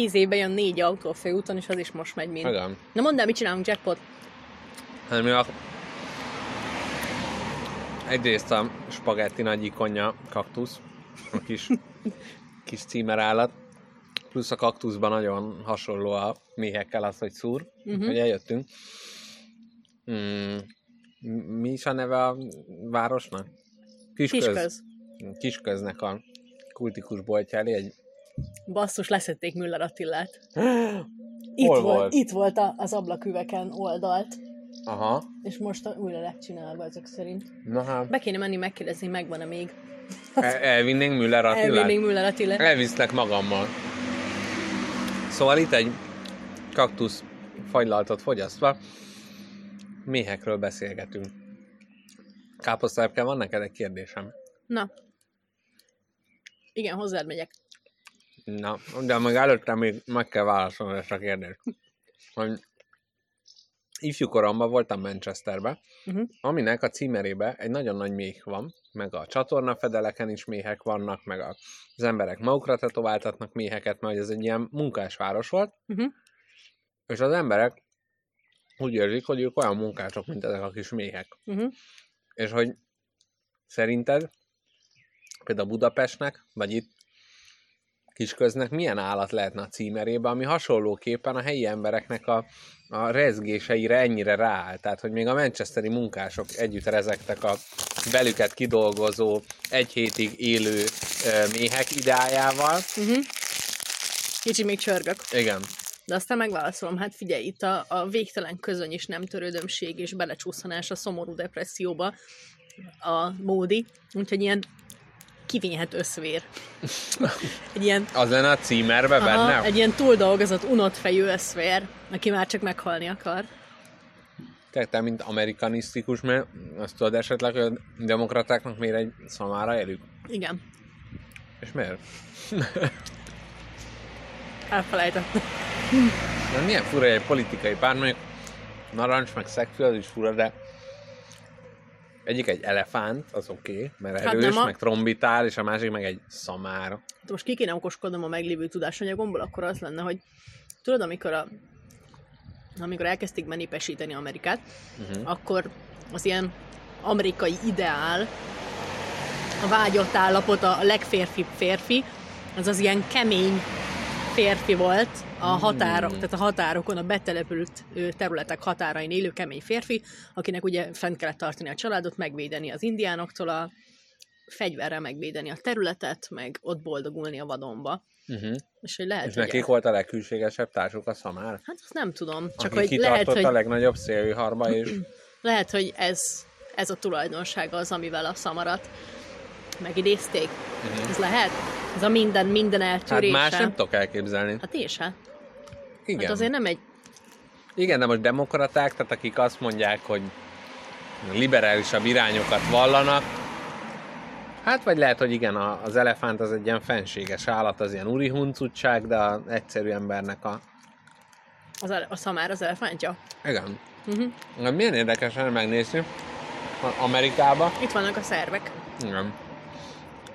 Tíz évben jön négy autó a főúton, és az is most megy mind. Igen. Na mondd el, mit csinálunk, jackpot? Hát mi a... Egyrészt a spagetti nagy ikonja kaktusz, a kis, kis címerállat, plusz a kaktuszban nagyon hasonló a méhekkel az, hogy szúr, Mhm. uh-huh. hogy eljöttünk. Mm, mi is a neve a városnak? Kisköz. Kisköz. Kisköznek a kultikus boltja elé egy... Basszus, leszették Müller Attillát. Itt Hol volt, volt? Itt volt a, az ablaküveken oldalt, Aha. és most újra lett csinálva ezek szerint. Na hát. Be kéne menni megkérdezni, megvan-e még. El, elvinnénk Müller Attilát? Elvinnénk Müller Attilát. Elviszlek magammal. Szóval itt egy kaktusz fagylaltot fogyasztva méhekről beszélgetünk. Káposztelepke, van neked egy kérdésem? Na. Igen, hozzád megyek. Na, de meg előtte még meg kell válaszolni ezt a kérdést. Hogy ifjú koromban voltam Manchesterbe, Uh-huh. aminek a címerébe egy nagyon nagy méh van, meg a csatornafedeleken is méhek vannak, meg a, az emberek magukra tetováltatnak méheket, mert ez egy ilyen munkásváros volt, Uh-huh. és az emberek úgy érzik, hogy ők olyan munkások, mint ezek a kis méhek. Uh-huh. És hogy szerinted például Budapestnek, vagy itt Kisköznek milyen állat lehetne a címerébe, ami hasonlóképpen a helyi embereknek a, a rezgéseire ennyire rááll. Tehát, hogy még a manchesteri munkások együtt rezegtek a belüket kidolgozó, egy hétig élő ö, méhek ideájával. Uh-huh. Kicsi még csörgök. Igen. De aztán megválaszolom, hát figyelj, itt a, a végtelen közöny és nem törődömség és belecsúszanás a szomorú depresszióba a módi, úgyhogy ilyen kivinhet összvér. Egy ilyen, Az lenne a címerbe benne? aha, egy ilyen túldolgozott, unott fejű összvér, aki már csak meghalni akar. Te, te, mint amerikanisztikus, mert azt tudod esetleg, hogy a demokratáknak miért egy szamára elük? Igen, És miért? elfelejtettem. Na, milyen fura egy politikai párt, mondjuk narancs, meg szegfű, az is fura, de egyik egy elefánt, az oké, okay, mert Hát erős, a- meg trombitál, és a másik meg egy szamár. De most ki kéne okoskodnom a meglévő tudásanyagomból, akkor az lenne, hogy tudod, amikor a amikor elkezdték menépesíteni Amerikát, uh-huh. akkor az ilyen amerikai ideál, a vágyott állapot, a legférfibb férfi, az az ilyen kemény férfi volt a határok, tehát a határokon, a betelepült területek határain élő kemény férfi, akinek ugye fent kellett tartani a családot, megvédeni az indiánoktól, a fegyverrel megvédeni a területet, meg ott boldogulni a vadonba. Uh-huh. És hogy lehet, És hogy nekik volt a leghűségesebb társuk a szamár? Hát azt nem tudom, csak Aki hogy lehet, hogy, a legnagyobb szélviharba, és lehet, hogy ez, ez a tulajdonsága az, amivel a szamarat megidézték. Ez lehet? Ez a minden, minden hát eltűrése. más nem tudok elképzelni. Hát én sem. Igen. Hát azért nem egy... Igen, de most demokraták, tehát akik azt mondják, hogy liberálisabb irányokat vallanak, hát vagy lehet, hogy igen, a- az elefánt az egy ilyen fenséges állat, az ilyen uri huncutság, de az egyszerű embernek a... Az ele- a szamár az elefántja. Igen. Uh-huh. Na, Milyen érdekes megnézni a- Amerikába. Itt vannak a szervek. Igen.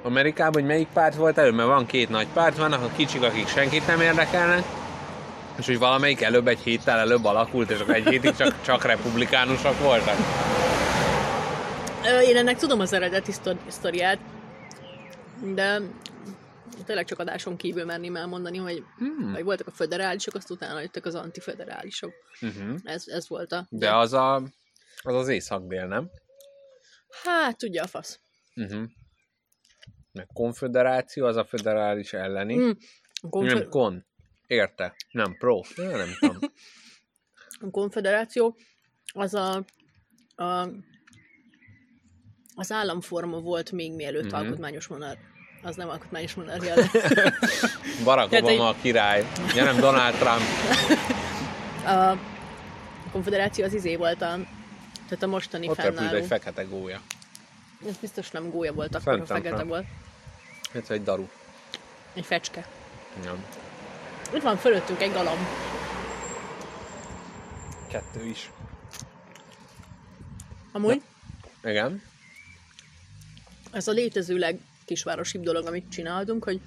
Amerikában, hogy melyik párt volt előbb, mert van két nagy párt, vannak a kicsik, akik senkit nem érdekelnek, és hogy valamelyik előbb egy héttel előbb alakult, és egy hétig csak, csak republikánusok voltak. Én ennek tudom az eredeti sztor- sztoriát, de tényleg csak adáson kívül merném elmondani, hogy, hmm. hogy voltak a föderálisok, azt utána jöttek az antiföderálisok. Uh-huh. Ez, ez volt a... De az a, az, az észak-dél, nem? Hát, tudja a fasz. Uh-huh. Meg konföderáció, az a föderális elleni. Mm. Konfe- Nem kon. Érte. Nem pro. Ja, nem tudom. a konfederáció az a, a az államforma volt még mielőtt Mhm. mm-hmm. alkotmányos monár. Az nem alkotmányos monarchia. Barack Tehát Obama a király. Ja, nem Donald Trump. A konfederáció az izé volt a, tehát a mostani Ott fennálló. egy fekete gólya. Ez biztos nem gólya volt akkor, a fekete volt. Ez egy daru. Egy fecske. Ja. Itt van fölöttünk egy galamb. kettő is. Amúgy Igen. ez a létező legkisvárosibb dolog, amit csináltunk, hogy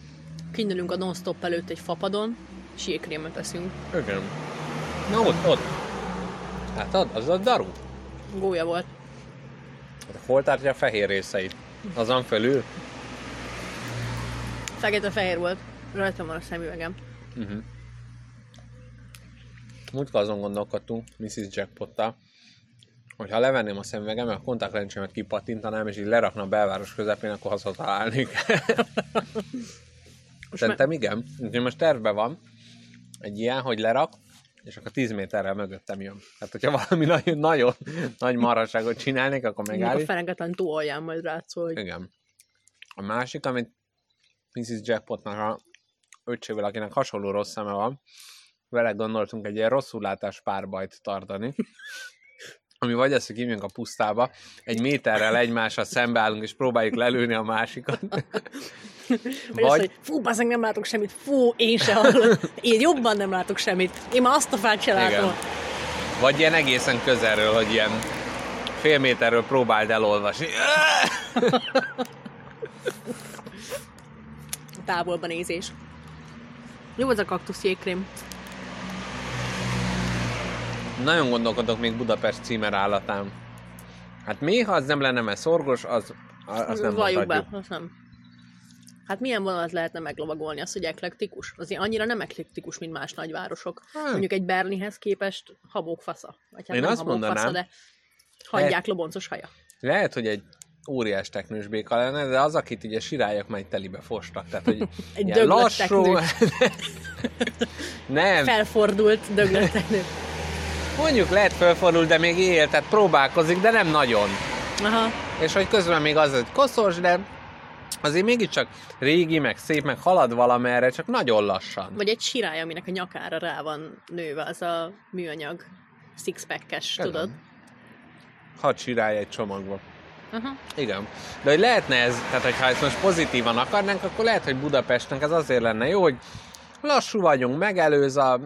kinyelünk a non-stop előtt egy fapadon, és jégkrémet eszünk. Igen. Na ott, ott. Hát ad, az a daru. Gólya volt. Hát Hol tartja a fehér részeit? Azon fölül? Fekete-fehér volt. Rajta van a szemüvegem. Uh-huh. Múltkor azon gondolkodtunk Mrs. Jackpottal, hogy ha levenném a szemüvegem, a kontaktlencsémet kipattintanám, és így lerakna a belváros közepén, akkor hazatalálnék. Szerintem igen. Úgyhogy most tervben van egy ilyen, hogy lerak, és akkor 10 méterrel mögöttem jön. Tehát, hogyha valami nagyon, nagyon nagy marhaságot csinálnék, akkor Még a megállít. ferengetlen tó alján majd rátszol, hogy Igen. A másik, amit Mrs. Jackpotnak a öccsével, akinek hasonló rossz szeme van, vele gondoltunk egy ilyen rosszul látás párbajt tartani, ami vagy az, hogy kimjönk a pusztába, egy méterrel egymással szembeállunk, és próbáljuk lelőni a másikat. Vagy, az, hogy fú, bazdmeg nem látok semmit, fú, én se hallom. Én jobban nem látok semmit. Én már azt a fát se látom. Igen. Vagy ilyen egészen közelről, hogy ilyen fél méterről próbáld elolvasni. Távolban nézés. Jó az a kaktusz jégkrém. Nagyon gondolkodok még Budapest címer állatán. Hát mi, ha az nem lenne, mert szorgos, az, az nem Valljuk be, azt nem. Hát milyen vonalat lehetne meglovagolni? Az, hogy eklektikus? Azért annyira nem eklektikus, mint más nagyvárosok. Hát. Mondjuk egy Berlinhez képest habók fasza. Vagy hát Én nem azt mondanám, fasza, de hagyják loboncos haja. Lehet, hogy egy óriás teknős béka lenne, de az, akit ugye sirályok majd telibe fostak. Tehát, hogy Egy döglött lassú... teknő. nem, Felfordult döglötteknő. mondjuk lehet felfordul, de még él, tehát próbálkozik, de nem nagyon. Aha. És hogy közben még az, hogy koszos, de azért mégiscsak régi, meg szép, meg halad valamerre, csak nagyon lassan. Vagy egy sirály, aminek a nyakára rá van nőve, az a műanyag sixpack-es, tudod? Hat sirály egy csomagba. Aha. Igen. De hogy lehetne ez, tehát hogyha ezt most pozitívan akarnánk, akkor lehet, hogy Budapestnek ez azért lenne jó, hogy lassú vagyunk, megelőz a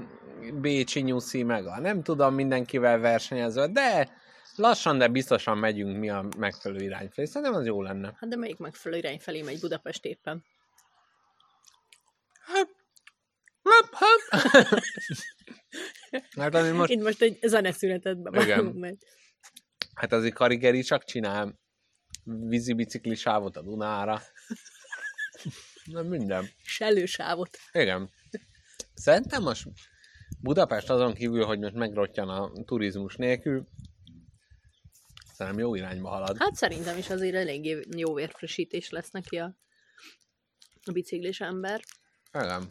Bécsi nyuszi, meg a nem tudom mindenkivel versenyezve, de lassan, de biztosan megyünk mi a megfelelő irány felé. Szerintem az jó lenne. Hát de melyik megfelelő irány felé megy Budapest éppen? Hát azért most, Itt most egy zeneszünetet Igen. beválunk meg. hát azért Karigeri csak csinál vízi bicikli sávot a Dunára. Nem minden. Sellősávot. Igen. Szerintem most Budapest azon kívül, hogy most megrottyan a turizmus nélkül, szerintem jó irányba halad. Hát szerintem is azért eléggé jó vérfrissítés lesz neki a, a biciklis ember. Igen.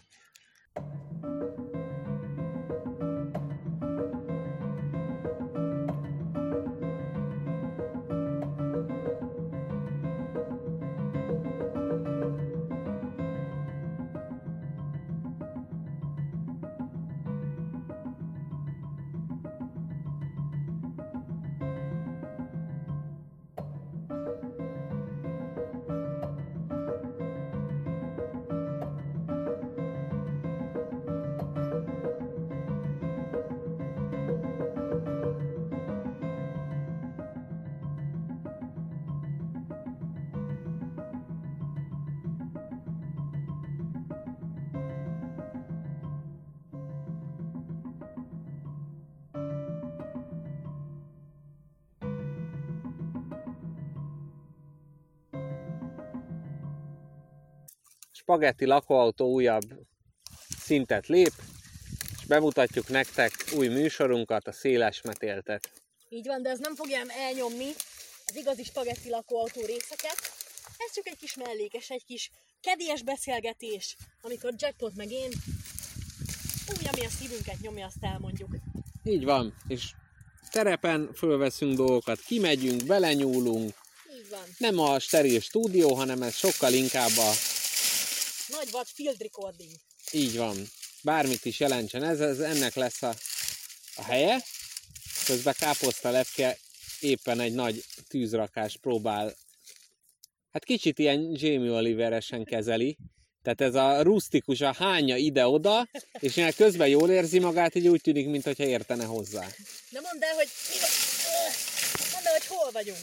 Spagetti lakóautó újabb szintet lép, és bemutatjuk nektek új műsorunkat, a széles metéltet. Így van, de ez nem fogja elnyomni az igazi spagetti lakóautó részeket. Ez csak egy kis mellékes, egy kis kedélyes beszélgetés, amikor Jackpot meg én úgy, ami a szívünket nyomja, azt elmondjuk. Így van, és terepen fölveszünk dolgokat, kimegyünk, belenyúlunk, Így van. nem a steril stúdió, hanem ez sokkal inkább a Nagy vad field recording. Így van. Bármit is jelentsen ez, ez ennek lesz a, a helye. Közben káposzta lepke éppen egy nagy tűzrakás próbál. Hát kicsit ilyen Jamie Oliveresen kezeli, Tehát ez a rustikus a hánya ide-oda, és ilyen közben jól érzi magát, így úgy tűnik, mintha értene hozzá. De mondd el, hogy mi van. Mondd el, hogy hol vagyunk.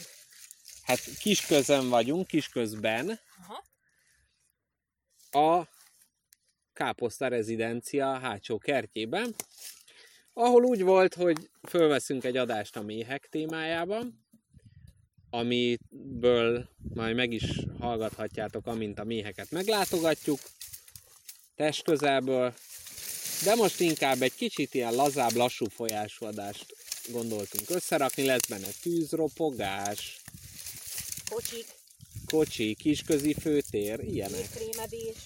Hát kisközön vagyunk, kisközben. Aha. A káposzta rezidencia hátsó kertjében, ahol úgy volt, hogy fölveszünk egy adást a méhek témájában, amiből majd meg is hallgathatjátok, amint a méheket meglátogatjuk testközelből, de most inkább egy kicsit ilyen lazább, lassú folyású adást gondoltunk összerakni, lesz benne tűzropogás, Kocsik, kocsi, kisközi főtér, ilyenek. krémedés,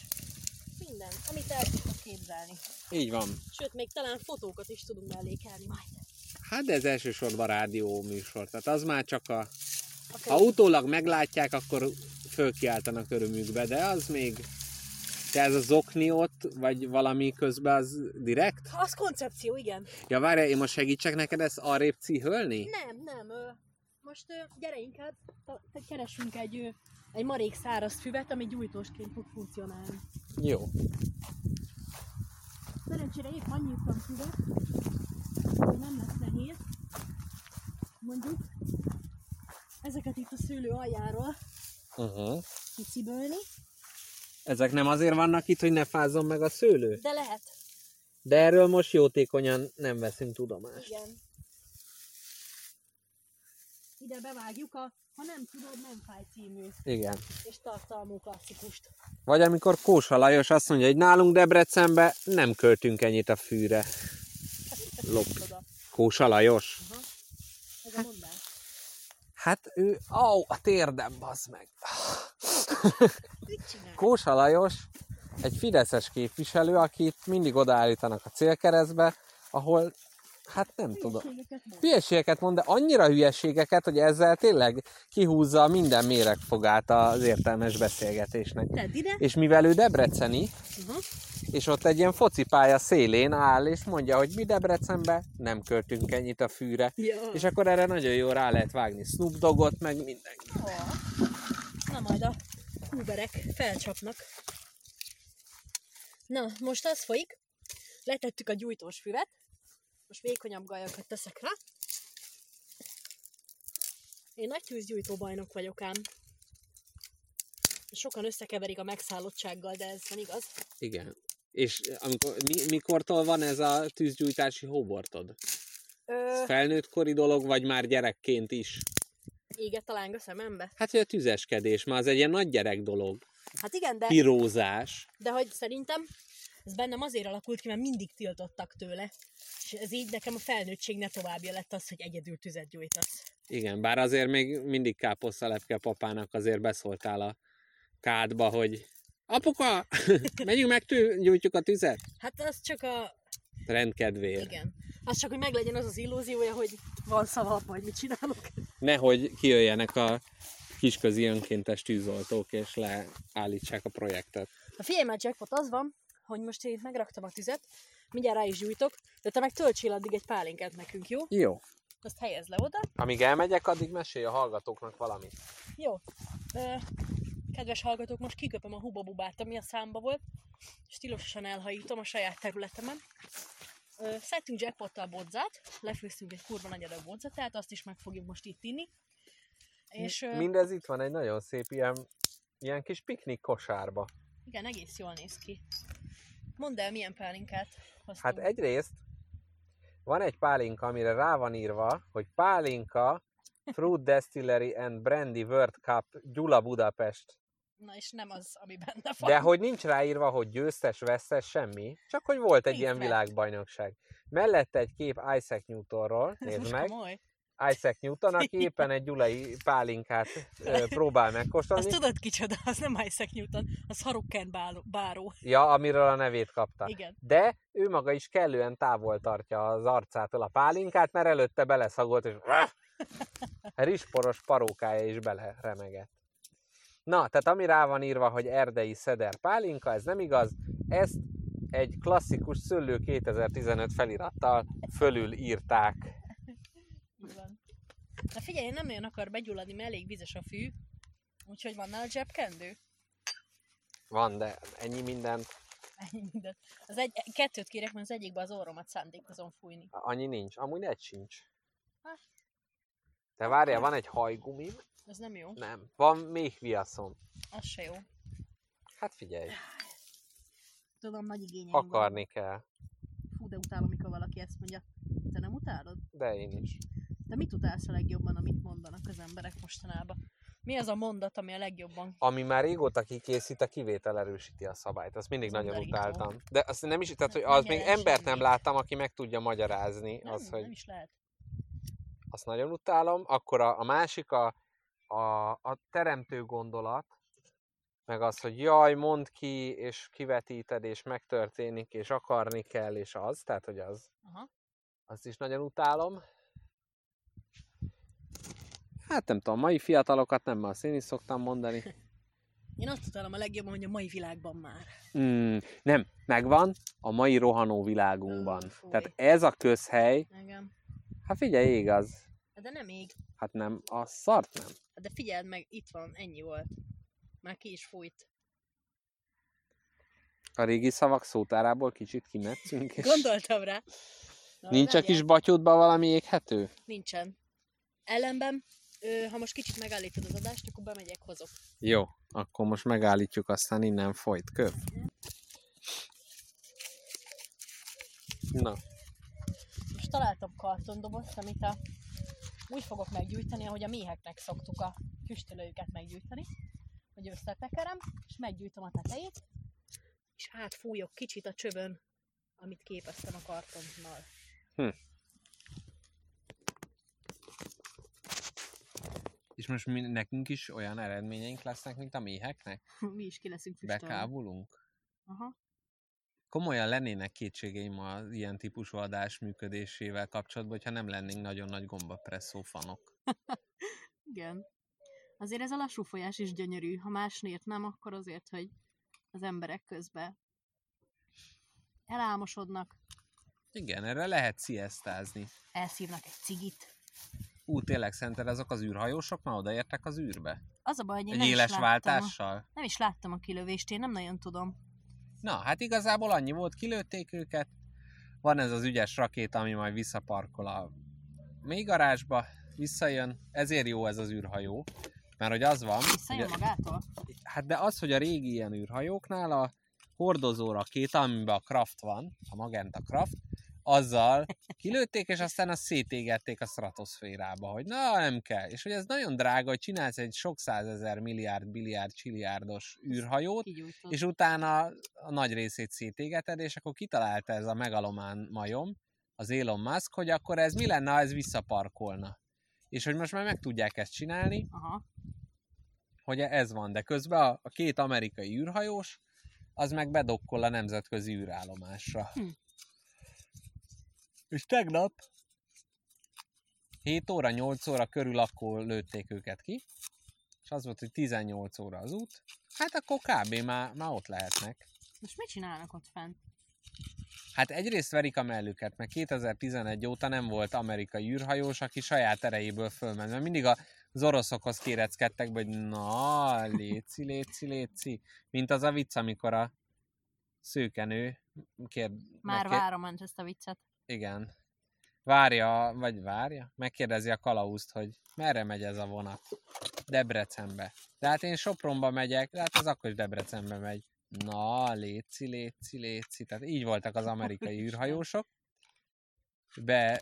minden, amit el tudtok képzelni. Így van. Sőt, még talán fotókat is tudunk mellékelni majd. Hát de ez elsősorban rádió műsor, tehát az már csak a... Okay. Ha utólag meglátják, akkor fölkiáltanak örömükbe, de az még... De ez a zokni ott, vagy valami közben az direkt? Az koncepció, igen. Ja, várj, én most segítsek neked ezt arrébb cihölni? Nem, nem. Most gyere inkább, keresünk egy, egy marék száraz füvet, ami gyújtósként fog funkcionálni. Jó. Szerencsére épp annyi van füvet, hogy nem lesz nehéz. Mondjuk ezeket itt a szőlő aljáról Uh-huh. kicibölni, Ezek nem azért vannak itt, hogy ne fázzon meg a szőlő? de lehet. De erről most jótékonyan nem veszünk tudomást. Igen. Ide bevágjuk a Ha nem tudod, nem fáj című Igen. és tartalmú klasszikust. Vagy amikor Kósa Lajos azt mondja, hogy nálunk Debrecenbe nem költünk ennyit a fűre. Lop. Kósa Lajos? Ez a mondás. Hát ő, ó, a térdem, bazd meg. Kósa Lajos egy fideszes képviselő, akit mindig odaállítanak a célkeresztbe, ahol, hát nem tudom, Hülyeségeket mond. de annyira hülyeségeket, hogy ezzel tényleg kihúzza minden méregfogát az értelmes beszélgetésnek. Tedd ide. És mivel ő debreceni, Uh-huh. és ott egy ilyen focipálya szélén áll, és mondja, hogy mi Debrecenbe nem költünk ennyit a fűre. Ja. És akkor erre nagyon jó rá lehet vágni Snoop Dogot, meg mindenki. Oh. Na majd a húberek felcsapnak. Na, most az folyik. Letettük a gyújtós füvet. Most vékonyabb gajakat teszek rá. Én nagy tűzgyújtó bajnok vagyok ám. Sokan összekeverik a megszállottsággal, de ez nem igaz. Igen. És amikor, mi, mikortól van ez a tűzgyújtási hóbortod? Ö, Ez felnőttkori dolog, vagy már gyerekként is? égett a láng a szemembe. Hát, hogy a tüzeskedés, már az egy ilyen nagy gyerek dolog. Hát igen, de, Pirózás. de hogy szerintem ez bennem azért alakult ki, mert mindig tiltottak tőle. És ez így nekem a felnőttségnek továbbja lett az, hogy egyedül tüzet gyújtasz. Igen, bár azért még mindig káposztalepke papának azért beszóltál a kádba, hogy apuka, menjünk meg, tű, gyújtjuk a tüzet? Hát az csak a... Rendkedvéért. Igen. Az csak, hogy meglegyen az az illúziója, hogy van szava, vagy mit csinálok. Nehogy kijöjjenek a kisközi önkéntes tűzoltók, és leállítsák a projektet. A figyelj már, jackpot az van, hogy most én itt megraktam a tüzet, mindjárt rá is gyújtok, de te meg töltsél addig egy pálinkát nekünk, jó? Jó. Azt helyezd le oda. Amíg elmegyek, addig mesélj a hallgatóknak valamit. Jó. Ö, kedves hallgatók, most kiköpöm a hubabubát, ami a számba volt, és tilosan elhajítom a saját területemen. Ö, szedtünk jackpottal bodzát, lefőztünk egy kurva nagy adag bodzatát, azt is meg fogjuk most itt inni. És ö, Mindez itt van egy nagyon szép ilyen, ilyen kis piknik kosárba. igen, egész jól néz ki. Mondd el, milyen pálinkát Hát hoztunk. egyrészt van egy pálinka, amire rá van írva, hogy pálinka Fruit Distillery and Brandy World Cup Gyula Budapest. Na és nem az, ami benne van. De hogy nincs ráírva, hogy győztes, vesztes, semmi, csak hogy volt egy Nincs ilyen meg. világbajnokság. Mellette egy kép Isaac Newtonról, nézd meg. komoly. Isaac Newton, aki éppen egy gyulai pálinkát ö, próbál Azt megkóstolni. tudod kicsoda, az nem Isaac Newton, az Haruken báró. Ja, amiről a nevét kapta. Igen. De ő maga is kellően távol tartja az arcától a pálinkát, mert előtte beleszagolt, és risporos parókája is bele remegett. Na, tehát ami rá van írva, hogy erdei szeder pálinka, ez nem igaz, ezt egy klasszikus Szöllő 2015 felirattal fölül írták. Így van. Na figyelj, én nem nagyon akar begyulladni, mert elég vizes a fű. Úgyhogy van nála zsebkendő? Van, de ennyi minden, Ennyi minden. Az egy, kettőt kérek, mert az egyikbe az orromat szándékozom fújni. annyi nincs. Amúgy egy sincs. Hát. Te várjál, van egy hajgumim? Ez nem jó. Nem. Van még viaszom. Az se jó. Hát figyelj, Tudom, nagy igényeim van. akarni kell. Fú, de utálom, amikor valaki ezt mondja. Te nem utálod? De én is. De mit utálsz a legjobban, amit mondanak az emberek mostanában? Mi az a mondat, ami a legjobban... Ami már régóta kikészít, a kivétel erősíti a szabályt. Azt mindig Az nagyon utáltam. De azt nem is, tehát, hogy az még embert nem láttam, aki meg tudja magyarázni. Nem, Az, hogy nem is lehet. azt nagyon utálom. Akkor a, a másik a, a, a teremtő gondolat, meg az, hogy jaj, mondd ki, és kivetíted, és megtörténik, és akarni kell, és az, tehát, hogy az, Aha. azt is nagyon utálom. Hát nem tudom, mai fiatalokat nem, azt én is szoktam mondani. Én azt utálom a legjobban, hogy a mai világban már. Mm, nem, megvan a mai rohanó világunkban. Fúj. Tehát ez a közhely, Igen. hát figyelj, ég az. De nem még. Hát nem, a szart nem. De figyeld meg, itt van, ennyi volt. Már ki is fújt. A régi szavak szótárából kicsit kimetszünk, és Gondoltam rá. Na, nincs a kis batyódban valami éghető? Nincsen. Ellenben, ö, ha most kicsit megállítod az adást, akkor bemegyek, hozok. Jó, akkor most megállítjuk, aztán innen folyt köv. Na, Most találtam kartondobozt, amit a, úgy fogok meggyújtani, ahogy a méheknek szoktuk a füstölőjüket meggyújtani, hogy összetekerem, és meggyújtom a tetejét, és átfújok kicsit a csövön, amit képeztem a kartonnal. És most mi, nekünk is olyan eredményeink lesznek, mint a méheknek? Mi is ki leszünk füstölve. Bekábulunk? Aha. Komolyan lennének kétségeim az ilyen típusú adás működésével kapcsolatban, hogyha nem lennénk nagyon nagy gombapresszó fanok. Igen. Azért ez a lassú folyás is gyönyörű. Ha másnért nem, akkor azért, hogy az emberek közben elálmosodnak, Igen, erre lehet sziasztázni. elszívnak egy cigit. Ú, tényleg szerinted azok az űrhajósok már odaértek az űrbe? Az a baj, hogy én Egy nem éles is, láttam váltással? nem is láttam a kilövést, én nem nagyon tudom. Na, hát igazából annyi volt, kilőtték őket. Van ez az ügyes rakéta, ami majd visszaparkol a mélygarázsba, visszajön. Ezért jó ez az űrhajó. Mert hogy az van, Visszajön hogy, magától? hát de az, hogy a régi ilyen űrhajóknál a hordozó rakéta, amiben a Kraft van, a Magenta Kraft, azzal kilőtték, és aztán azt szétégették a stratoszférába, hogy na, nem kell. És hogy ez nagyon drága, hogy csinálsz egy sok százezer milliárd, biliárd, csiliárdos űrhajót, és utána a nagy részét szétégeted, és akkor kitalálta ez a megalomán majom, az Elon Musk, hogy akkor ez mi lenne, ha ez visszaparkolna. És hogy most már meg tudják ezt csinálni, Aha. hogy ez van, de közben a, a két amerikai űrhajós, az meg bedokkol a nemzetközi űrállomásra. Hm. És tegnap 7 óra, 8 óra körül akkor lőtték őket ki, és az volt, hogy 18 óra az út, hát akkor kb. már, már ott lehetnek. Most mit csinálnak ott fent? Hát egyrészt verik a mellüket, mert 2011 óta nem volt amerikai űrhajós, aki saját erejéből fölment. Mert mindig a- az oroszokhoz kéreckedtek, hogy na, léci, léci, léci. Mint az a vicc, amikor a szőkenő kér, Már megkér- várom ezt a viccet. Igen. Várja, vagy várja, megkérdezi a kalauzt, hogy merre megy ez a vonat. Debrecenbe. De hát én Sopronba megyek, de hát az akkor is Debrecenbe megy. Na, léci, léci, léci. Tehát így voltak az amerikai űrhajósok. Be,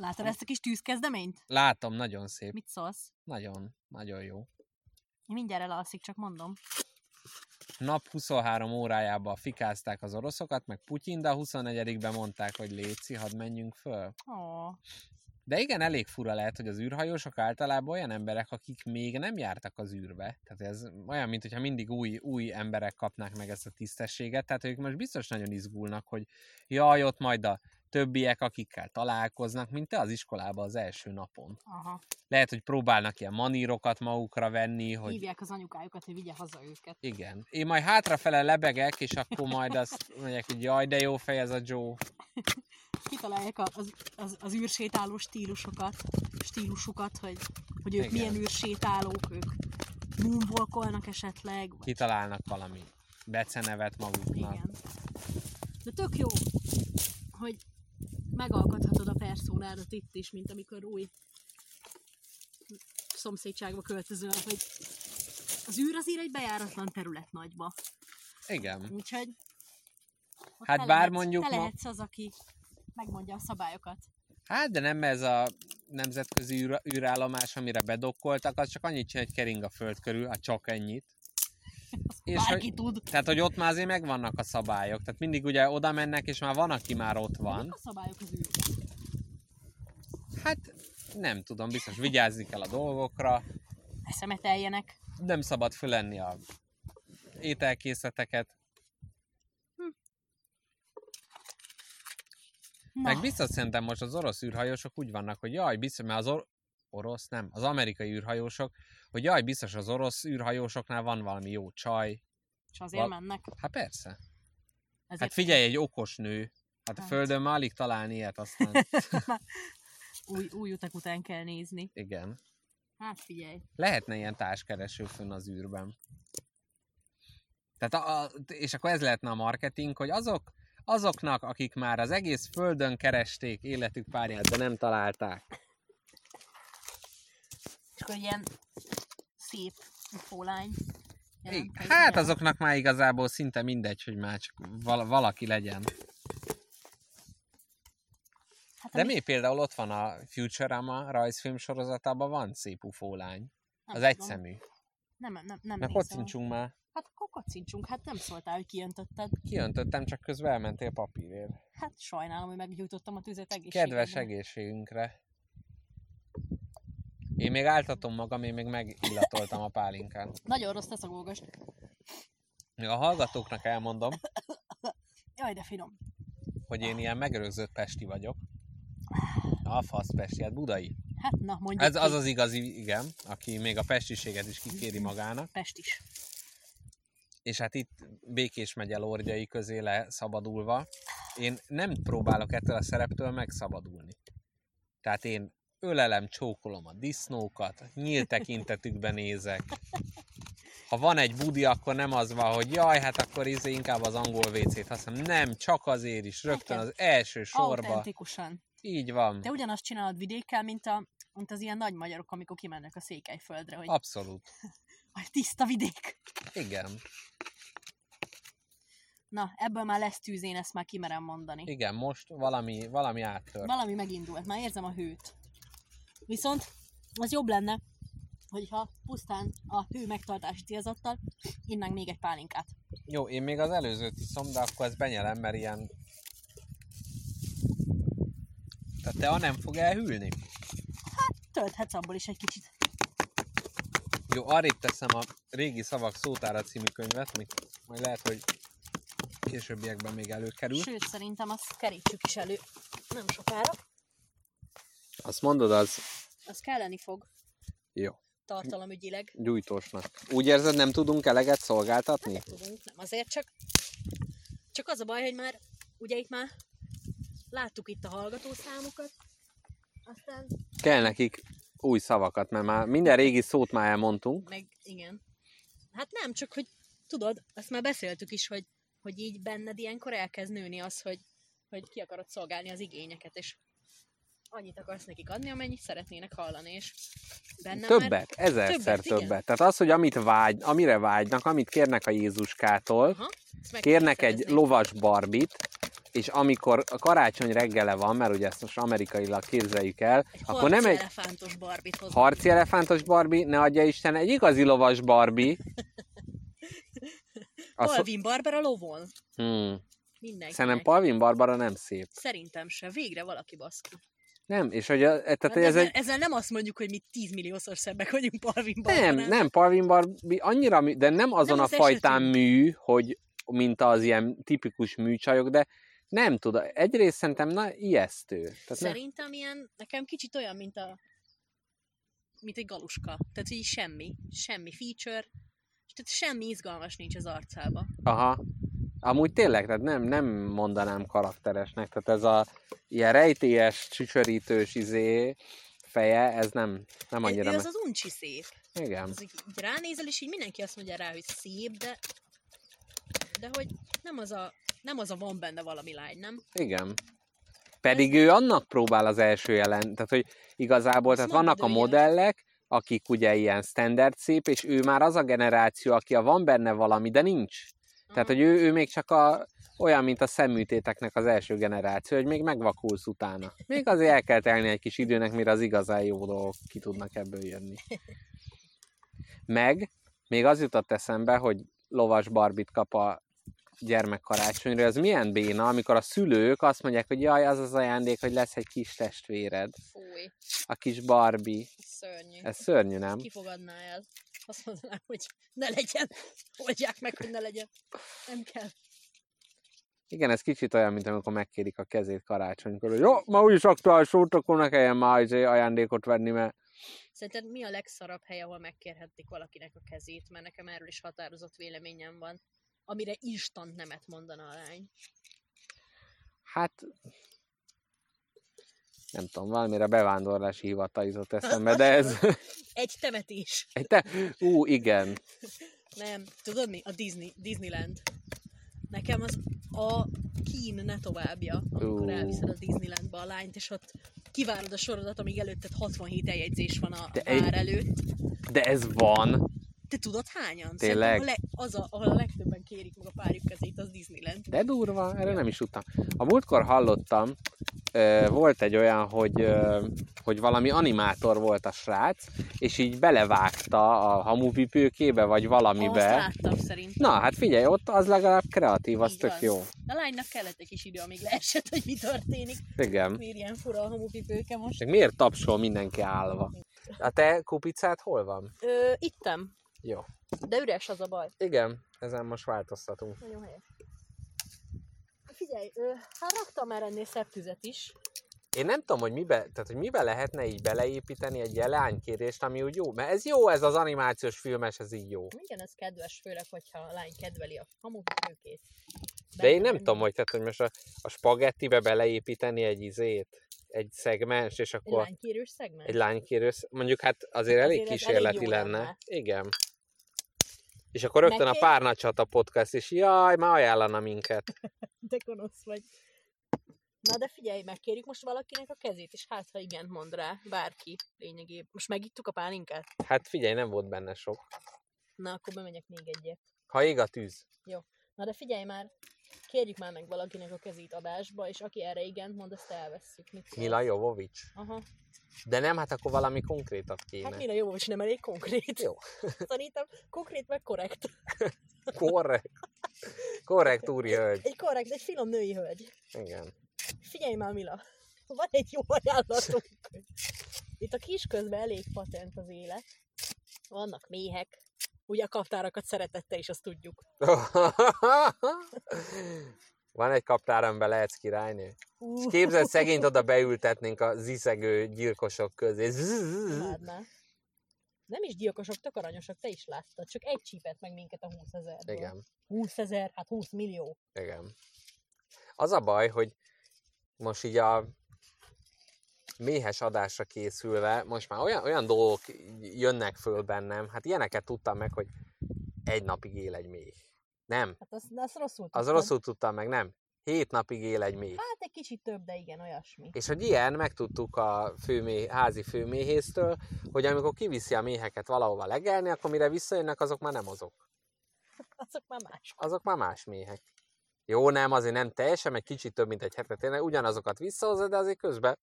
Látod ezt a kis tűzkezdeményt? látom, nagyon szép. Mit szólsz? Nagyon, nagyon jó. Én mindjárt elalszik, csak mondom. Nap 23 órájában fikázták az oroszokat, meg Putyin, de a 24-ben mondták, hogy léci, hadd menjünk föl. Ó, De igen, elég fura lehet, hogy az űrhajósok általában olyan emberek, akik még nem jártak az űrbe. Tehát ez olyan, mint hogyha mindig új, új emberek kapnák meg ezt a tisztességet. Tehát ők most biztos nagyon izgulnak, hogy jaj, ott majd a többiek, akikkel találkoznak, mint te az iskolában az első napon. aha. Lehet, hogy próbálnak ilyen manírokat magukra venni, hogy Hívják az anyukájukat, hogy vigye haza őket. igen. Én majd hátrafele lebegek, és akkor majd azt mondják, hogy jaj, de jó fej ez a Joe. Kitalálják az, az, az űrsétáló stílusokat, stílusukat, hogy, hogy ők Igen. milyen űrsétálók, ők moonwalkolnak esetleg. Vagy... Kitalálnak valami becenevet maguknak. Igen. De tök jó, hogy megalkothatod a personádat itt is, mint amikor új szomszédságba költözöl, hogy az űr azért egy bejáratlan terület nagyba. Igen. Úgyhogy Hát te bár lehetsz, mondjuk Te lehetsz az, aki megmondja a szabályokat. Hát, de nem ez a nemzetközi űr, űrállomás, amire bedokkoltak, az csak annyit csinál, hogy kering a föld körül, hát csak ennyit. És Bárki hogy, tud. tehát, hogy ott már azért megvannak a szabályok. Tehát mindig ugye oda mennek, és már van, aki már ott van. a szabályok az űrben? Hát nem tudom, biztos vigyázni kell a dolgokra, Ne szemeteljenek. nem szabad fölenni a ételkészleteket. Na, Meg biztos szerintem most az orosz űrhajósok úgy vannak, hogy jaj, biztos, mert az or- orosz nem, az amerikai űrhajósok, hogy jaj, biztos az orosz űrhajósoknál van valami jó csaj. és azért val- mennek. Hát persze. Ezért Hát figyelj, egy okos nő. Hát a Hát. földön már alig találni ilyet, aztán új, új utak után kell nézni. igen. Hát figyelj. Lehetne ilyen társkereső fönn az űrben. Tehát a, a, és akkor ez lehetne a marketing, hogy azok, azoknak, akik már az egész földön keresték életük párját, de nem találták. Akkor ilyen szép jelent meg Hát azoknak már igazából szinte mindegy, hogy már csak val- valaki legyen. Hát De ami- mi például ott van a Futurama rajzfilm sorozatában van szép ufólány. nem Az tudom. egyszemű. Nem, nem, nem Na kocincsunk már. Hát akkor kocincsunk, hát nem szóltál, hogy kijöntötted. Kijöntöttem, csak közben elmentél papírért. Hát sajnálom, hogy meggyújtottam a tüzet egészségedre. Kedves egészségünkre. Én még áltatom magam, én még megillatoltam a pálinkát. Nagyon rossz lesz a gógos. Még a hallgatóknak elmondom, Jaj, de finom. hogy én ilyen megerőzött pesti vagyok. A fasz pesti, hát budai. Hát na, mondjuk Ez az az igazi, igen, aki még a pestiséget is kikéri magának. Pest is. És hát itt Békés megye lordjai közé leszabadulva, én nem próbálok ettől a szereptől megszabadulni. Tehát én ölelem, csókolom a disznókat, nyílt tekintetükbe nézek. Ha van egy budi, akkor nem az van, hogy jaj, hát akkor izé inkább az angol WC-t használom. Nem, csak azért is, rögtön az első sorba. Autentikusan. Így van. Te ugyanazt csinálod vidékkel, mint, a, mint az ilyen nagy magyarok, amikor kimennek a Székelyföldre, hogy Abszolút. a tiszta vidék. Igen. Na, ebből már lesz tűz, én ezt már kimerem mondani. Igen, most valami, valami áttört. Valami megindult, már érzem a hőt. Viszont az jobb lenne, hogyha pusztán a hő megtartási célzattal innánk még egy pálinkát. Jó, én még az előzőt iszom, de akkor ezt benyelem, mert ilyen... Tehát te nem fog elhűlni? Tölthetsz abból is egy kicsit. Jó, arrébb teszem a régi szavak szótára című könyvet, amit majd lehet, hogy későbbiekben még előkerül. Sőt, szerintem azt kerítsük is elő. Nem sokára. Azt mondod, az Az kelleni fog jó, tartalomügyileg. gyújtósnak. Úgy érzed, nem tudunk eleget szolgáltatni? Tudunk, nem azért csak. Csak az a baj, hogy már, ugye itt már láttuk itt a hallgatószámokat, aztán Kell nekik új szavakat, mert már minden régi szót már elmondtunk. meg igen. Hát nem, csak hogy tudod, azt már beszéltük is, hogy, hogy így benned ilyenkor elkezd nőni az, hogy, hogy ki akarod szolgálni az igényeket, és annyit akarsz nekik adni, amennyit szeretnének hallani, és bennem Többet, Már... ezerszer Többet, többet. igen. Tehát az, hogy amit vágy, amire vágynak, amit kérnek a Jézuskától, Aha, kérnek egy lovas barbit, és amikor a karácsony reggele van, mert ugye ezt most amerikailag képzeljük el, Egy akkor nem egy elefántos barbit hoz. harci elefántos Barbie, ne adja Isten, egy igazi lovas Barbie. Az, Alvin Barbara lovon. hmm. Mindenkinek. Szerintem Palvin Barbara nem szép. Szerintem se. Végre valaki baszki. Nem, és hogy a, tehát Tehát ez ezzel, egy... ezzel nem azt mondjuk, hogy mi 10 milliószor szebbek vagyunk Palvin Nem, Barbaránál. nem, Palvin Barbie annyira, de nem azon Nem a az fajtán esetünk. mű, hogy mint az ilyen tipikus műcsajok, de nem tudom, egyrészt szerintem na, ijesztő. Tehát ne, Szerintem ilyen, nekem kicsit olyan, mint a mint egy galuska. Tehát, hogy semmi. Semmi feature. Tehát semmi izgalmas nincs az arcába. aha. Amúgy tényleg, tehát nem, nem mondanám karakteresnek, tehát ez a ilyen rejtélyes, csücsörítős izé, feje, ez nem, nem annyira... Ő me- az uncsi szép. Igen. Az így, így ránézel, és így mindenki azt mondja rá, hogy szép, de de hogy nem az a, nem az a van benne valami lány, nem? Igen. Pedig ő annak próbál az első jelen, tehát hogy igazából, tehát vannak a modellek, akik ugye ilyen standard szép, és ő már az a generáció, aki a van benne valami, de nincs. Tehát, hogy ő, ő még csak a, olyan, mint a szemműtéteknek az első generáció, hogy még megvakulsz utána. Még azért el kell telni egy kis időnek, mire az igazán jó dolgok ki tudnak ebből jönni. Meg, még az jutott eszembe, hogy lovas barbit kap a gyermek karácsonyra, az milyen béna, amikor a szülők azt mondják, hogy jaj, az az ajándék, hogy lesz egy kis testvéred, Fúj, a kis Barbie. szörnyű. Ez szörnyű, nem? Ki fogadná el? Azt mondanám, hogy ne legyen. Oldják meg, hogy ne legyen. Nem kell. Igen, ez kicsit olyan, mint amikor megkérik a kezét karácsonykor, hogy jó, ma úgyis aktuális volt, akkor ne kelljen már izé ajándékot venni, mert Szerinted mi a legszarabb hely, ahol megkérhették valakinek a kezét? Mert nekem erről is határozott véleményem van. Amire instant nemet mondana a lány. hát nem tudom, valamire bevándorlási hivatal jutott eszembe, de ez... Egy temetés. Egy te... Ú, igen. Nem, tudod mi? A Disney, Disneyland. Nekem az a kín ne továbbja, amikor Ú. elviszed a Disneylandbe a lányt, és ott kivárod a sorodat, amíg előtted 67 eljegyzés van a De vár előtt. De ez van. Te tudod hányan? Tényleg? Szerintem A leg, az, a, ahol a legtöbben kérik meg a párjuk kezét, az Disneyland. De durva, erre nem is tudtam. A múltkor hallottam, ö, volt egy olyan, hogy, ö, hogy valami animátor volt a srác, és így belevágta a hamupipőkébe, vagy Azt valamibe. láttam szerint. Na, hát figyelj, ott az legalább kreatív, az Így tök van. jó. A lánynak kellett egy kis idő, amíg leesett, hogy mi történik. Igen. Miért ilyen fura a hamupipőke most? Miért tapsol mindenki állva? A te kupicát hol van? Ö, ittem, Jó. de üres az a baj. Igen, ezen most változtatunk. Nagyon helyes. Figyelj, hát raktam már ennél szebb tüzet is. Én nem tudom, hogy mibe, tehát, hogy mibe lehetne így beleépíteni egy ilyen leánykérést, ami úgy jó. Mert ez jó, ez az animációs filmes, ez így jó. Igen, ez kedves, főleg, hogyha a lány kedveli a hamupipőkét. De én nem tudom, hogy, tehát, hogy most a, a spagettibe beleépíteni egy izét, egy szegmens, és Egy akkor lánykérős szegmens? egy lánykérős, mondjuk hát azért elég Azért ez kísérleti elég lenne. lenne. Igen. És akkor rögtön a Neki- Párnacsata podcast is, jaj, már ajánlana minket. De gonosz vagy. Na de figyelj, megkérjük most valakinek a kezét, és hát ha igen mond rá, bárki lényegében. Most megittuk a pálinkát? Hát figyelj, nem volt benne sok. Na, akkor bemegyek még egyet. Ha ég a tűz. Na de figyelj már, kérjük már meg valakinek a kezét adásba, és aki erre igent mond, azt elvesszük. Mit? Mila Jovovics. Aha. De nem, hát akkor valami konkrétat kéne. Hát Mila és nem elég konkrét. Jó. Szerintem konkrét meg korrekt. Korrekt. Korrekt úri hölgy. Egy korrekt, egy finom női hölgy. Igen. Figyelj már, Mila, van egy jó ajánlatunk. Itt a kisközben elég patent az élet. Vannak méhek. Ugye a kaptárakat szeretettel is, azt tudjuk. Van egy kaptár, amiben lehetsz királynő. Ú, Képzeld, szegényt oda beültetnénk a ziszegő gyilkosok közé. imádná. Nem is gyilkosok, tök aranyosak, te is láttad. Csak egy csípett meg minket a 20 ezerből. Igen, 20 ezer, hát 20 millió. igen. Az a baj, hogy most így a méhes adásra készülve, most már olyan, olyan dolgok jönnek föl bennem, hát ilyeneket tudtam meg, hogy egy napig él egy méh. Nem, Hát azt, azt rosszul az tudtad. rosszul tudtam meg, nem. Hét napig él egy méh. Hát egy kicsit több, de igen, olyasmi. És hogy ilyen megtudtuk a főmé, házi főméhésztől, hogy amikor kiviszi a méheket valahova legelni, akkor mire visszajönnek, azok már nem azok. Azok már más. Azok már más méhek. Jó, nem, azért nem teljesen, egy kicsit több, mint egy hetet tényleg ugyanazokat visszahozza, de azért közben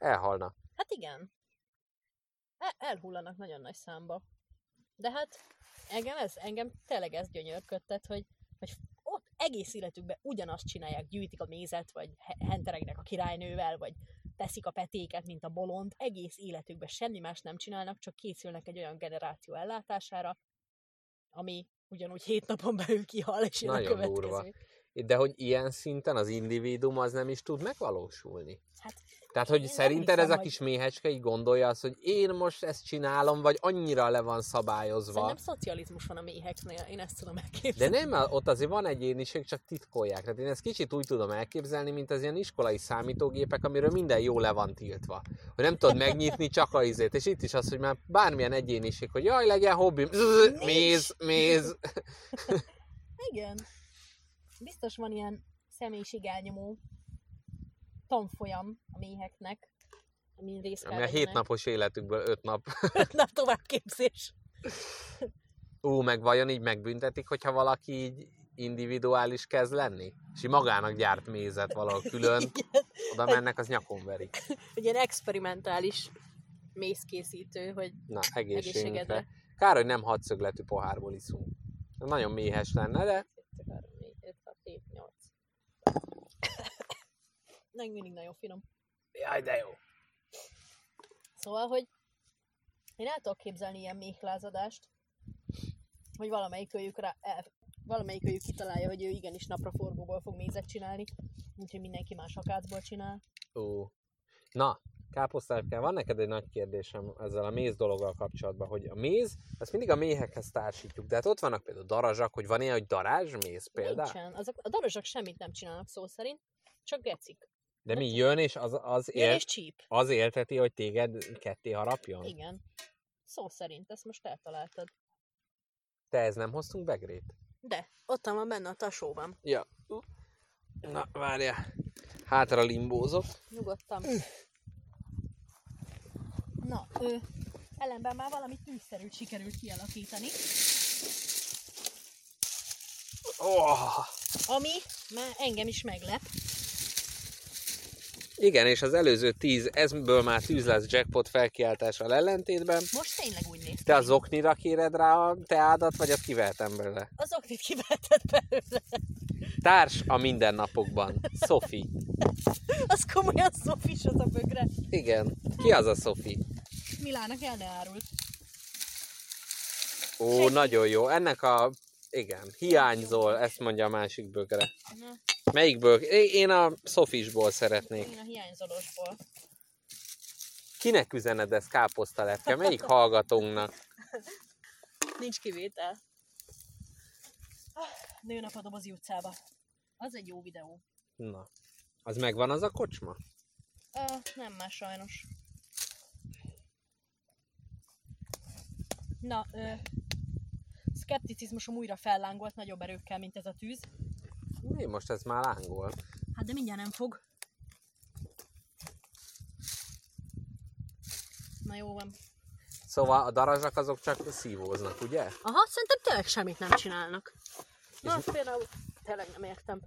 elhalna. Hát igen. El, elhullanak nagyon nagy számba. De hát engem ez, engem tényleg ez gyönyörködtet, hogy, hogy ott egész életükben ugyanazt csinálják, gyűjtik a mézet, vagy he- henteregnek a királynővel, vagy teszik a petéket, mint a bolond. Egész életükben semmi más nem csinálnak, csak készülnek egy olyan generáció ellátására, ami ugyanúgy hét napon belül kihal, és jön a Nagyon következő. durva. de hogy ilyen szinten az individuum az nem is tud megvalósulni. Hát, Tehát, hogy én szerinted ez hiszem, a hogy- kis méhecske így gondolja azt, hogy én most ezt csinálom, vagy annyira le van szabályozva. Szerintem szocializmus van a méheknél, én ezt tudom De elképzelni. nem, ott azért van egyéniség, csak titkolják. Tehát én ezt kicsit úgy tudom elképzelni, mint az ilyen iskolai számítógépek, amiről minden jó le van tiltva. Hogy nem tudod megnyitni csak a izét. És itt is az, hogy már bármilyen egyéniség, hogy jaj, legyen hobbi, méz, méz. Igen. Biztos van ilyen személyiségelnyomó tanfolyam a méheknek, amin részt Ami a hétnapos életükből öt nap. Öt nap továbbképzés. Ú, meg vajon így megbüntetik, hogyha valaki így individuális kezd lenni? És így magának gyárt mézet valahol külön, Igen. oda mennek, az nyakon verik. Egy ilyen experimentális mézkészítő, hogy Na, egészségünkre. egészségedre. Kár, hogy nem hadszögletű pohárból iszunk. Nagyon méhes lenne, de 3, 4, 5, 6, 7, 8. Még mindig nagyon finom. jaj, de jó. Szóval, hogy én el tudok képzelni ilyen méhlázadást, hogy valamelyikőjük, rá, el, valamelyikőjük kitalálja, hogy ő igenis napraforgóból fog mézet csinálni, úgyhogy mindenki más akácból csinál. Ó. Na, káposztáskám, van neked egy nagy kérdésem ezzel a méz dologgal kapcsolatban, hogy a méz, ezt mindig a méhekhez társítjuk, de hát ott vannak például darazsak, hogy van ilyen, hogy darázsméz például. Nincsen. Azok, a darazsak semmit nem csinálnak szó szerint, csak gecik. De mi jön, és az, az, Jön él, és csíp. az élteti, hogy téged ketté harapjon? Igen. Szó szerint, ezt most eltaláltad. Te ez nem hoztunk begrét? De, ott van benne a tasóban. Ja. Na, várjál. Hátra limbózok. Nyugodtan. Na, ő, ellenben már valami tűzszerűt sikerült kialakítani, Oh. ami már engem is meglep. Igen, és az előző tíz, ezből már tűz lesz jackpot felkiáltással ellentétben. Most tényleg úgy néz Te az oknira kéred rá a teádat, vagy azt kivehetem belőle? Az oknit kivetett belőle. Társ a mindennapokban. Sophie. Az komolyan szofis az a bögre. Igen. Ki az a Sophie? Milának el ne árult. Ó, nagyon jó. Ennek a... Igen, hiányzol, ezt mondja a másik bögre. Na, Melyikből? Én a Sofisból szeretnék. én a hiányzolósból. Kinek üzened ez káposztalepke? Melyik hallgatónknak? Nincs kivétel. Ah, Nőnap a dobozi utcába. Az egy jó videó. Na. Az megvan az a kocsma? Uh, nem már sajnos. Na, ö, szkepticizmusom újra fellángolt nagyobb erőkkel, mint ez a tűz. Mi most ez már lángol? Hát de mindjárt nem fog. Na jó van. Szóval a darazsak azok csak szívóznak, ugye? Aha, szerintem tényleg semmit nem csinálnak. Na, azt például tényleg nem értem.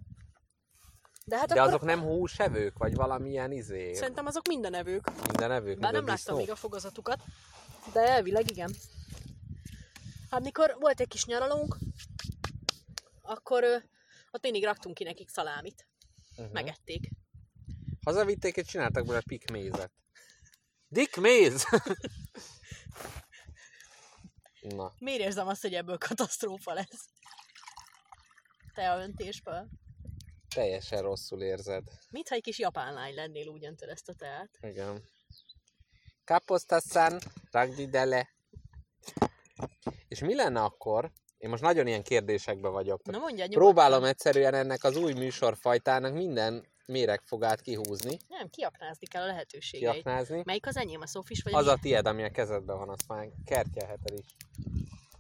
De hát De akkor azok nem húsevők, vagy valamilyen izé? szerintem azok minden evők. Minden evők, Bár nem láttam még a fogazatukat, de elvileg igen. Hát mikor volt egy kis nyaralónk, akkor ott mindig raktunk ki nekik szalámit. Uh-huh. Megették. Hazavitték és csináltak belőle pikmézet. Dick méz! Na, Miért érzem azt, hogy ebből katasztrófa lesz? Te a öntésből. teljesen rosszul érzed. Mintha egy kis japán lány lennél, úgy öntöd ezt a teát. Igen. Kaposztasszán, ragdi dele. És mi lenne akkor, én most nagyon ilyen kérdésekbe vagyok. Na mondja, nyugodtan. Próbálom egyszerűen ennek az új műsorfajtának minden méregfogát kihúzni, Nem, kiaknázni kell a lehetőségeit. kiaknázni. Melyik az enyém, a Szófis vagy Az a tied, ami a kezedben van, azt már kertjelheted is.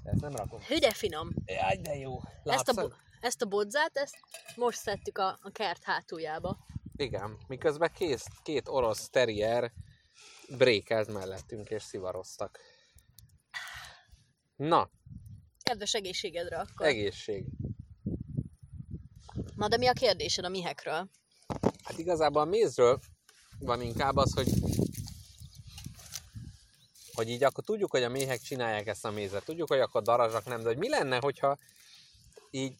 De ezt nem rakom. Hű, de finom. Jaj, de jó. Ezt a, bo- ezt a bodzát, ezt most szedtük a, a kert hátuljába. Igen, miközben kész, két orosz terrier brékelt mellettünk és szivaroztak. Na, Kedves egészségedre akkor. egészség. Na, de mi a kérdésed a mihekről? Hát igazából a mézről van inkább az, hogy hogy így akkor tudjuk, hogy a méhek csinálják ezt a mézet, tudjuk, hogy akkor darazsak nem, de hogy mi lenne, hogyha így,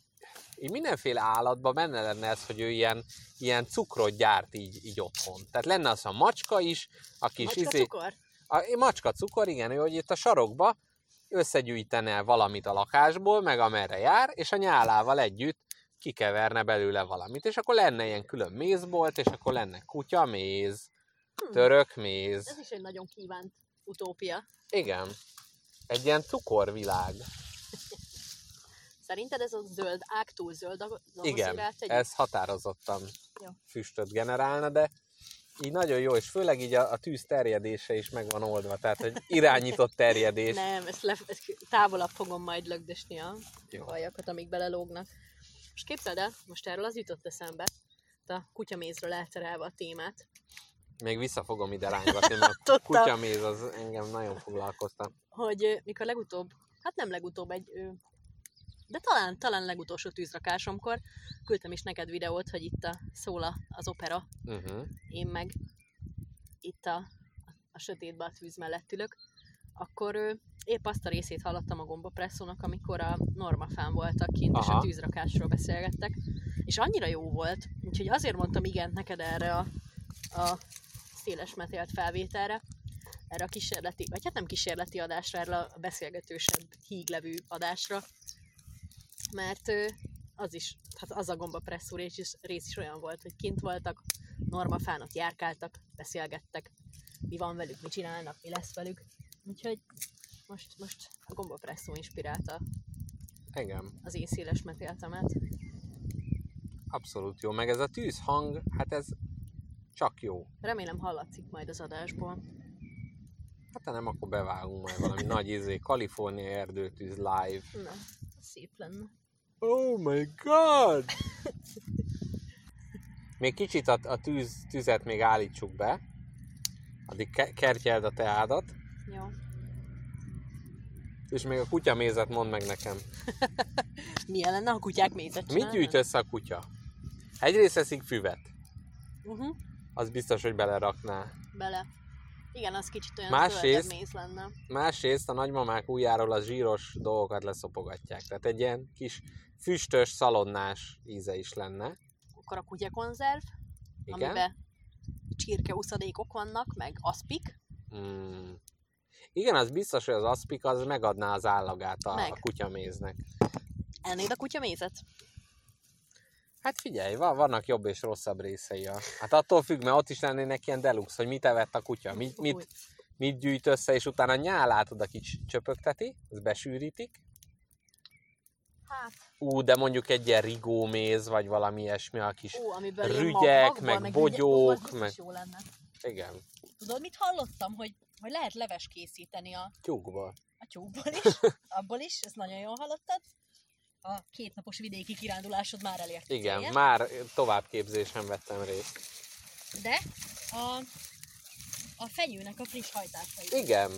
így mindenféle állatban benne lenne ez, hogy ő ilyen, ilyen cukrot gyárt így, így otthon. Tehát lenne az a macska is, a kis Macska izé, cukor? a macska cukor, igen, ő, hogy itt a sarokba összegyűjtene valamit a lakásból, meg amerre jár, és a nyálával együtt kikeverne belőle valamit, és akkor lenne ilyen külön mézbolt, és akkor lenne kutya méz, török méz. Ez is egy nagyon kívánt utópia. Igen. Egy ilyen cukorvilág. Szerinted ez a zöld ág túl zöld Igen, ez határozottan Jó. füstöt generálna, de így nagyon jó, és főleg így a, a tűz terjedése is meg van oldva, tehát hogy irányított terjedés. Nem, ezt, le, ezt távolabb fogom majd lögdösni a Jó. hajakat, amik belelógnak. Most képzeld el, most erről az jutott eszembe, a kutyamézről elterelve a témát, Még vissza fogom ide rángatni, mert a kutyaméz az engem nagyon foglalkoztat. hogy mikor legutóbb, hát nem legutóbb egy, de talán, talán legutolsó tűzrakásomkor küldtem is neked videót, hogy itt a szóla az opera, Uh-huh. én meg itt a, a sötétben a tűz mellett ülök, akkor ö, épp azt a részét hallottam a gombapresszónak, amikor a normafán voltak kint, és Aha. a tűzrakásról beszélgettek, és annyira jó volt, úgyhogy azért mondtam igen neked erre a, a széles metélt felvételre, erre a kísérleti, vagy hát nem kísérleti adásra, erre a beszélgetősebb, híglevű adásra, mert az is, hát az a gombapresszó rész is, rész is olyan volt, hogy kint voltak, normafánok járkáltak, beszélgettek, mi van velük, mit csinálnak, mi lesz velük. Úgyhogy most, most a gombapresszó inspirálta Igen, az én széles metéltemet. abszolút jó. Meg ez a tűzhang, hát ez csak jó. Remélem hallatszik majd az adásból. Hát ha nem, akkor bevágunk majd valami nagy izé, Kalifornia erdőtűz live. Na, szép lenne. Oh my god! Még kicsit a, a tűz, tüzet még állítsuk be. Addig ke- kertjeld a teádat. Jó. És még a kutyamézet mondd meg nekem. Milyen lenne, ha kutyák mézet Mit gyűjt össze a kutya? Egyrészt eszik füvet. Uh-huh. Az biztos, hogy belerakná. Bele. Igen, az kicsit olyan Másrészt- méz lenne. Másrészt a nagymamák ujjáról a zsíros dolgokat leszopogatják. Tehát egy ilyen kis füstös, szalonnás íze is lenne. Akkor a kutyakonzerv, Igen? amiben csirkeuszadékok vannak, meg aszpik. Mm. Igen, az biztos, hogy az aszpik az megadná az állagát a, Meg. a kutyaméznek. Ennéd a kutya mézet? Hát figyelj, van, vannak jobb és rosszabb részei. A... Hát attól függ, mert ott is lennének ilyen deluxe, hogy mit evett a kutya, mit, mit, mit gyűjt össze, és utána nyálát oda kicsit csöpögteti, az besűrítik. Hát, Ú, de mondjuk egy ilyen rigóméz, vagy valami ilyesmi, a kis... ilyen rügyek, magból, meg rügyek- bogyók, biztos meg- jó lenne. Igen, Tudod, mit hallottam, hogy, hogy lehet leves készíteni a, tyúkból. a tyúkból is, abból is, ezt nagyon jól hallottad. A kétnapos vidéki kirándulásod már elért. Igen, célját. már továbbképzésen vettem részt. De a, a fenyőnek a friss hajtásai. Igen,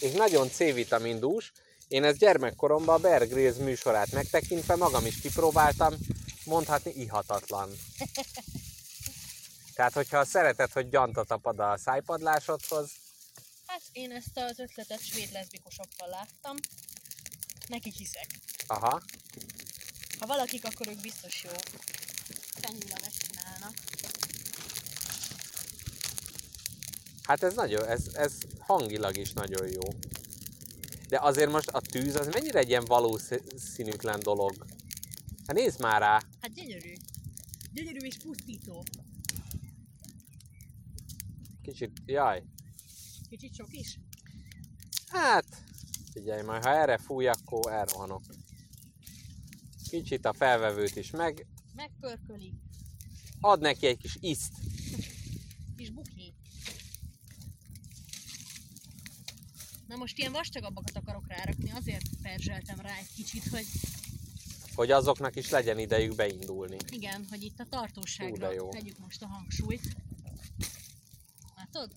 és nagyon C-vitamin dús. Én ezt gyermekkoromban a Bear Grylls műsorát megtekintve magam is kipróbáltam, mondhatni ihatatlan. Tehát, hogyha szereted, hogy gyantot tapad a szájpadlásodhoz, Hát én ezt az ötletet svéd leszbikusokkal láttam. Neki hiszek. aha, Ha valakik, akkor ők biztos jó fenyőleves csinálnak. hát ez nagyon, ez, ez hangilag is nagyon jó. De azért most a tűz az mennyire egy ilyen valószínűtlen dolog. Hát nézd már rá, Hát gyönyörű. Gyönyörű és pusztító. kicsit, jaj, Kicsit sok is. Hát, figyelj, majd ha erre fúj, akkor elrohanok. Kicsit a felvevőt is meg, Megpörköli. ad neki egy kis iszt. Kis buki. Na most ilyen vastagabbakat akarok rárakni, azért perzseltem rá egy kicsit, hogy hogy azoknak is legyen idejük beindulni. igen, hogy itt a Hú, tartóságra jó. tegyük most a hangsúlyt. Látod?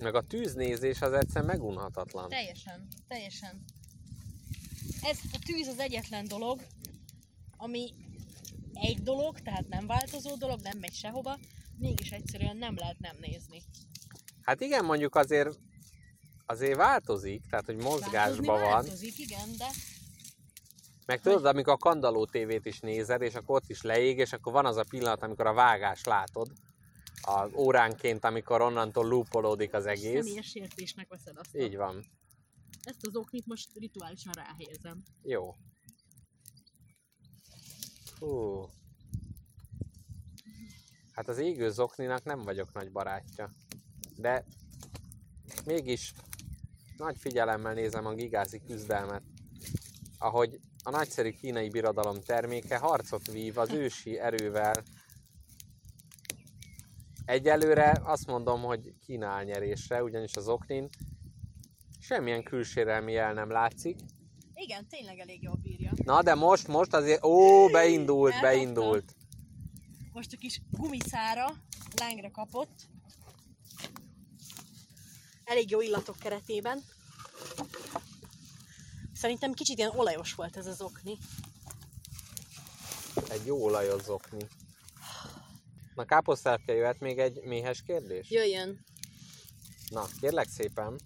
Meg a tűznézés az egyszer megunhatatlan. Teljesen, teljesen. Ez a tűz az egyetlen dolog, ami egy dolog, tehát nem változó dolog, nem megy sehova, mégis egyszerűen nem lehet nem nézni. Hát igen, mondjuk azért azért változik, tehát hogy mozgásban van. változik, igen, de Meg tudod, amikor a kandaló tévét is nézed, és akkor ott is leég, és akkor van az a pillanat, amikor a vágás látod, az óránként, amikor onnantól loopolódik az egész. személyes sértésnek veszed azt. Így van. Ezt az oknit most rituálisan ráhelyezem. Jó. Hú. Hát az égő zokninak nem vagyok nagy barátja. De mégis nagy figyelemmel nézem a gigázi küzdelmet. Ahogy a nagyszerű kínai birodalom terméke harcot vív az ősi erővel. Egyelőre azt mondom, hogy Kína nyerésre, ugyanis az oknin semmilyen külsérelmi jel nem látszik. Igen, tényleg elég jól bírja. Na, de most, most azért, ó, beindult, Eldobta. beindult. Most a kis gumiszára lángre kapott. Elég jó illatok keretében. Szerintem kicsit ilyen olajos volt ez az okni. Egy jó olajos zokni. Na, káposztárke jöhet még egy méhes kérdés? Jöjjön. Na, kérlek szépen.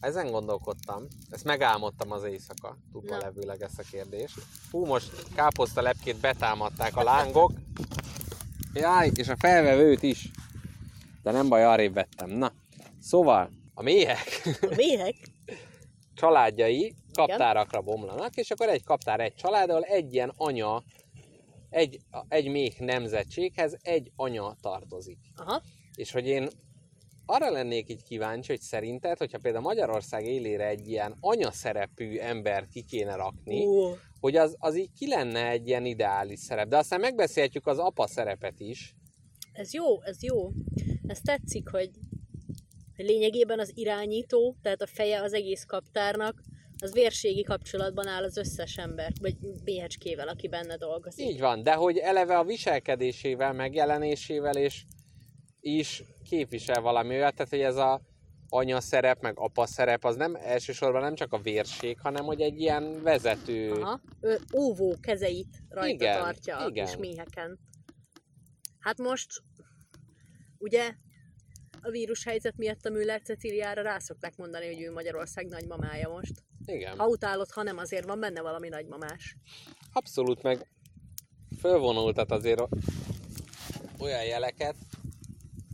Ezen gondolkodtam, ezt megálmodtam az éjszaka, tudva levőleg ezt a kérdést. Hú, most káposzta lepkét betámadták a lángok. Jaj, és a felvevőt is. De nem baj, arrébb vettem. Na, szóval, a méhek A méhek? családjai kaptárakra bomlanak, és akkor egy kaptár egy család, ahol egy ilyen anya, egy, egy méh nemzetséghez egy anya tartozik. Aha. És hogy én arra lennék így kíváncsi, hogy szerinted, hogyha például Magyarország élére egy ilyen anyaszerepű embert ki kéne rakni, Ó, hogy az, az így ki lenne egy ilyen ideális szerep. De aztán megbeszélhetjük az apa szerepet is. ez jó, ez jó. Ez tetszik, hogy lényegében az irányító, tehát a feje az egész kaptárnak, az vérségi kapcsolatban áll az összes ember, vagy méhecskével, aki benne dolgozik. Így van, de hogy eleve a viselkedésével, megjelenésével és is képvisel valami olyat, tehát hogy ez a anya szerep, meg apa szerep, az nem elsősorban nem csak a vérség, hanem hogy egy ilyen vezető... Aha. Ő óvó kezeit rajta Igen, tartja a igen. kis méheken. Hát most, ugye, a vírushelyzet miatt a Müller Ceciliára rá szokták mondani, hogy ő Magyarország nagymamája most. Igen. Ha utálod, ha nem, azért van benne valami nagymamás. Abszolút, meg fölvonultat azért olyan jeleket,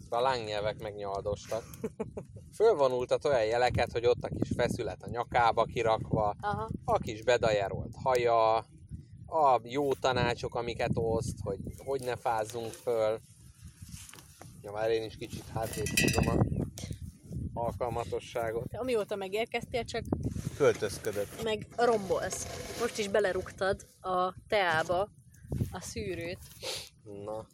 a lángnyelvek megnyaldostak. Fölvonultat olyan jeleket, hogy ott a kis feszület a nyakába kirakva, Aha. a kis bedajerolt haja, a jó tanácsok, amiket oszt, hogy hogy ne fázzunk föl. Ja, már én is kicsit hátrébb húzom a alkalmatosságot. Te amióta megérkeztél, csak Költözködött. meg rombolsz. Most is belerúgtad a teába a szűrőt. Na.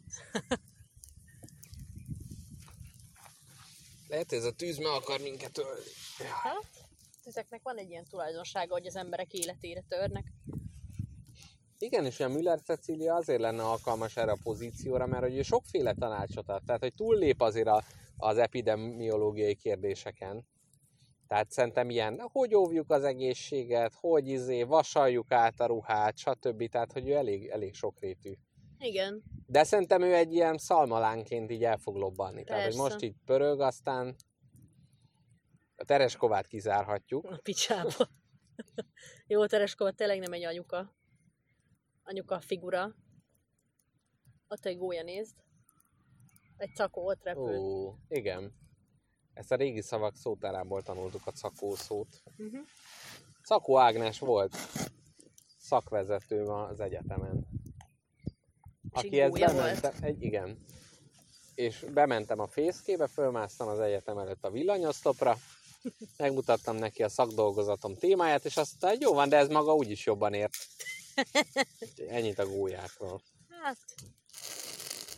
Lehet, ez a tűz meg akar minket ölni. Hát, ezeknek van egy ilyen tulajdonsága, hogy az emberek életére törnek. Igen, és a Müller Cecília azért lenne alkalmas erre a pozícióra, mert hogy ő sokféle tanácsot ad. Tehát, hogy túllép azért a, az epidemiológiai kérdéseken. Tehát szerintem ilyen, hogy óvjuk az egészséget, hogy izé, vasaljuk át a ruhát, stb. Tehát, hogy ő elég, elég sokrétű. Igen. De szerintem ő egy ilyen szalmalánként így el fog lobbanni. Tehát, hogy Persze. most így pörög, aztán a Tereskovát kizárhatjuk. A picsába. Jó, Tereskova tényleg nem egy anyuka. Anyuka figura. Ott egy gólya nézd. Egy cakó ott repül. Ó, igen. Ezt a régi szavak szótárából tanultuk a cakó szót. Uh-huh. Szakó Ágnes volt szakvezető ma az egyetemen. Aki ezt bementem, egy, igen. És bementem a fészkébe, fölmásztam az egyetem előtt a villanyoszlopra, megmutattam neki a szakdolgozatom témáját, és azt mondta, hogy jó van, de ez maga úgyis jobban ért. Ennyit a gólyákról. Hát,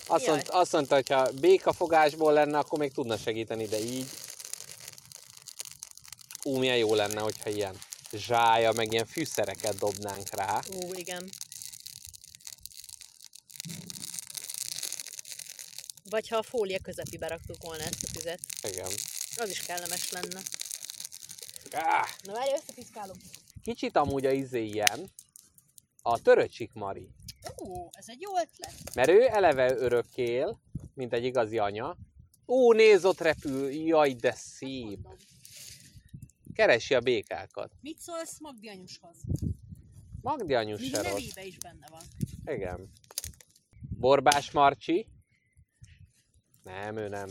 Azt, mond, azt mondta, hogy ha békafogásból lenne, akkor még tudna segíteni, de így... Ú, milyen jó lenne, hogyha ilyen zsája, meg ilyen fűszereket dobnánk rá. ó, igen. Vagy ha a fólia közepébe raktuk volna ezt a tüzet. Igen. Az is kellemes lenne. Ah, Na várj, összepiszkálom. kicsit amúgy a izé ilyen, a töröcsik Mari. Ó, ez egy jó ötlet. Mert ő eleve örökkél, mint egy igazi anya. Ó, nézd, ott repül, jaj, de szép. Keresi a békákat. Mit szólsz Magdi anyushoz? Magdi anyus Még se rossz. nevébe is benne van. Igen. Borbás Marcsi. Nem, ő nem.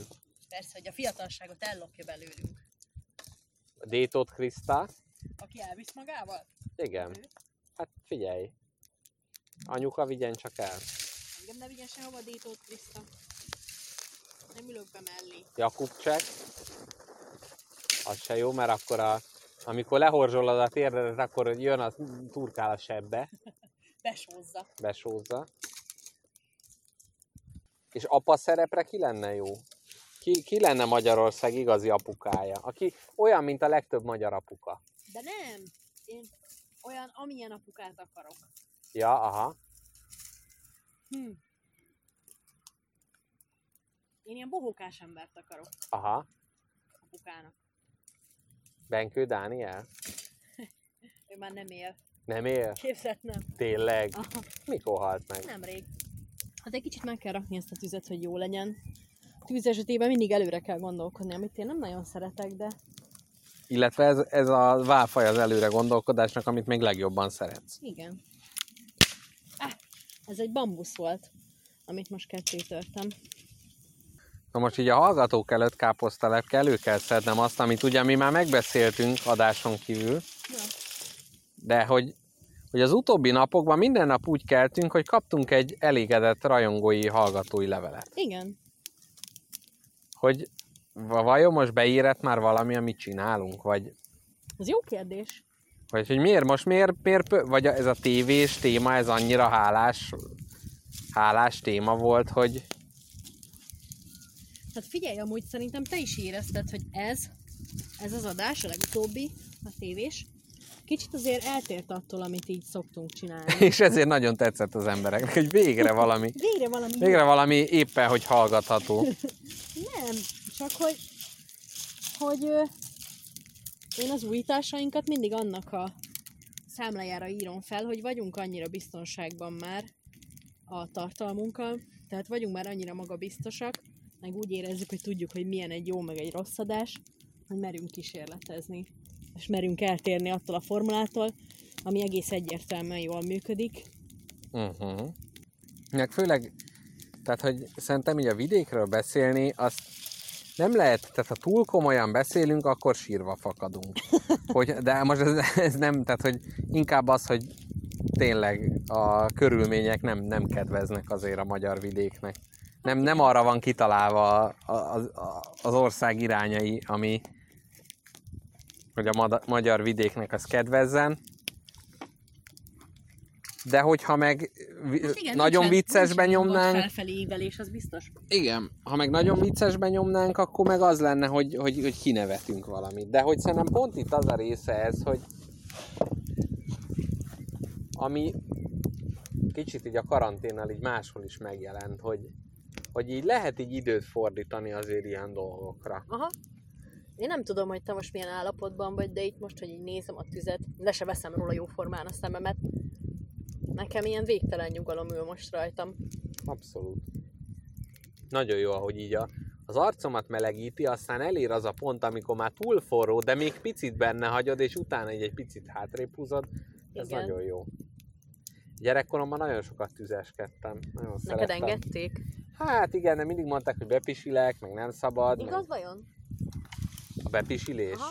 Persze, hogy a fiatalságot ellopja belőlünk. Détot Kriszta. Aki elvisz magával? Igen. Hát figyelj. Anyuka vigyen csak el. Engem ne vigyen sehova dítót vissza. Nem ülök be mellé. Jakubcsek. Az se jó, mert akkor a, amikor lehorzsolod a térdedet, akkor jön az turkál a sebbe, Besózza. besózza. És apa szerepre ki lenne jó? Ki, ki lenne Magyarország igazi apukája? Aki olyan, mint a legtöbb magyar apuka. De nem. Én olyan, amilyen apukát akarok. Ja, aha. Hm. Én ilyen bohókás embert akarok Aha. apukának. Benkő Dániel? Ő már nem él. Nem él? Képzett nem. Tényleg? Aha, Mikor halt meg? nemrég. Hát egy kicsit meg kell rakni ezt a tüzet, hogy jó legyen. Tűz esetében mindig előre kell gondolkodni, amit én nem nagyon szeretek, de Illetve ez, ez a válfaj az előre gondolkodásnak, amit még legjobban szeretsz. igen. Ez egy bambusz volt, amit most ketté törtem. Na most így a hallgatók előtt káposztalepke elő kell szednem azt, amit ugye mi már megbeszéltünk adáson kívül, Ja. de hogy, hogy az utóbbi napokban minden nap úgy keltünk, hogy kaptunk egy elégedett rajongói hallgatói levelet. Igen. Hogy va- vajon most beírett már valami, amit csinálunk, vagy, Ez jó kérdés. Vagy hogy miért most, miért, miért vagy ez a tévés téma, ez annyira hálás, hálás téma volt, hogy Hát figyelj, amúgy szerintem te is érezted, hogy ez, ez az adás, a legutóbbi, a tévés, kicsit azért eltért attól, amit így szoktunk csinálni. és ezért nagyon tetszett az embereknek, hogy végre valami, Végre valami végre valami éppen, hogy hallgatható. Nem, csak hogy, hogy én az újításainkat mindig annak a számlájára írom fel, hogy vagyunk annyira biztonságban már a tartalmunkkal, tehát vagyunk már annyira magabiztosak, meg úgy érezzük, hogy tudjuk, hogy milyen egy jó, meg egy rossz adás, hogy merünk kísérletezni, és merünk eltérni attól a formulától, ami egész egyértelműen jól működik. Uh-huh. Meg főleg, tehát, hogy szerintem így a vidékről beszélni, azt nem lehet, tehát ha túl komolyan beszélünk, akkor sírva fakadunk. Hogy, de most ez, ez nem, tehát hogy inkább az, hogy tényleg a körülmények nem, nem kedveznek azért a magyar vidéknek. Nem, nem arra van kitalálva a- a- a- az ország irányai, ami hogy a magyar vidéknek az kedvezzen. De hogyha meg Hát igen, nagyon nincsen- viccesben nyomnánk, Felfelé ívelés, az biztos. igen, ha meg nagyon viccesben nyomnánk, akkor meg az lenne, hogy, hogy, hogy kinevetünk valamit. De hogy szerintem pont itt az a része ez, hogy ami kicsit így a karanténnal így máshol is megjelent, hogy, hogy így lehet így időt fordítani azért ilyen dolgokra. Aha. Én nem tudom, hogy te most milyen állapotban vagy, de itt most, hogy így nézem a tüzet, le se veszem róla jóformán a szememet. Nekem ilyen végtelen nyugalom ül most rajtam. Abszolút. Nagyon jó, ahogy így a, az arcomat melegíti, aztán elér az a pont, amikor már túl forró, de még picit benne hagyod, és utána egy, egy picit hátrébb húzod. Ez Igen. nagyon jó. Gyerekkoromban nagyon sokat tüzeskedtem. Nagyon Neked szerettem. engedték? Hát igen, de mindig mondták, hogy bepisilek, meg nem szabad. Igaz vajon? Meg a bepisilés. Aha.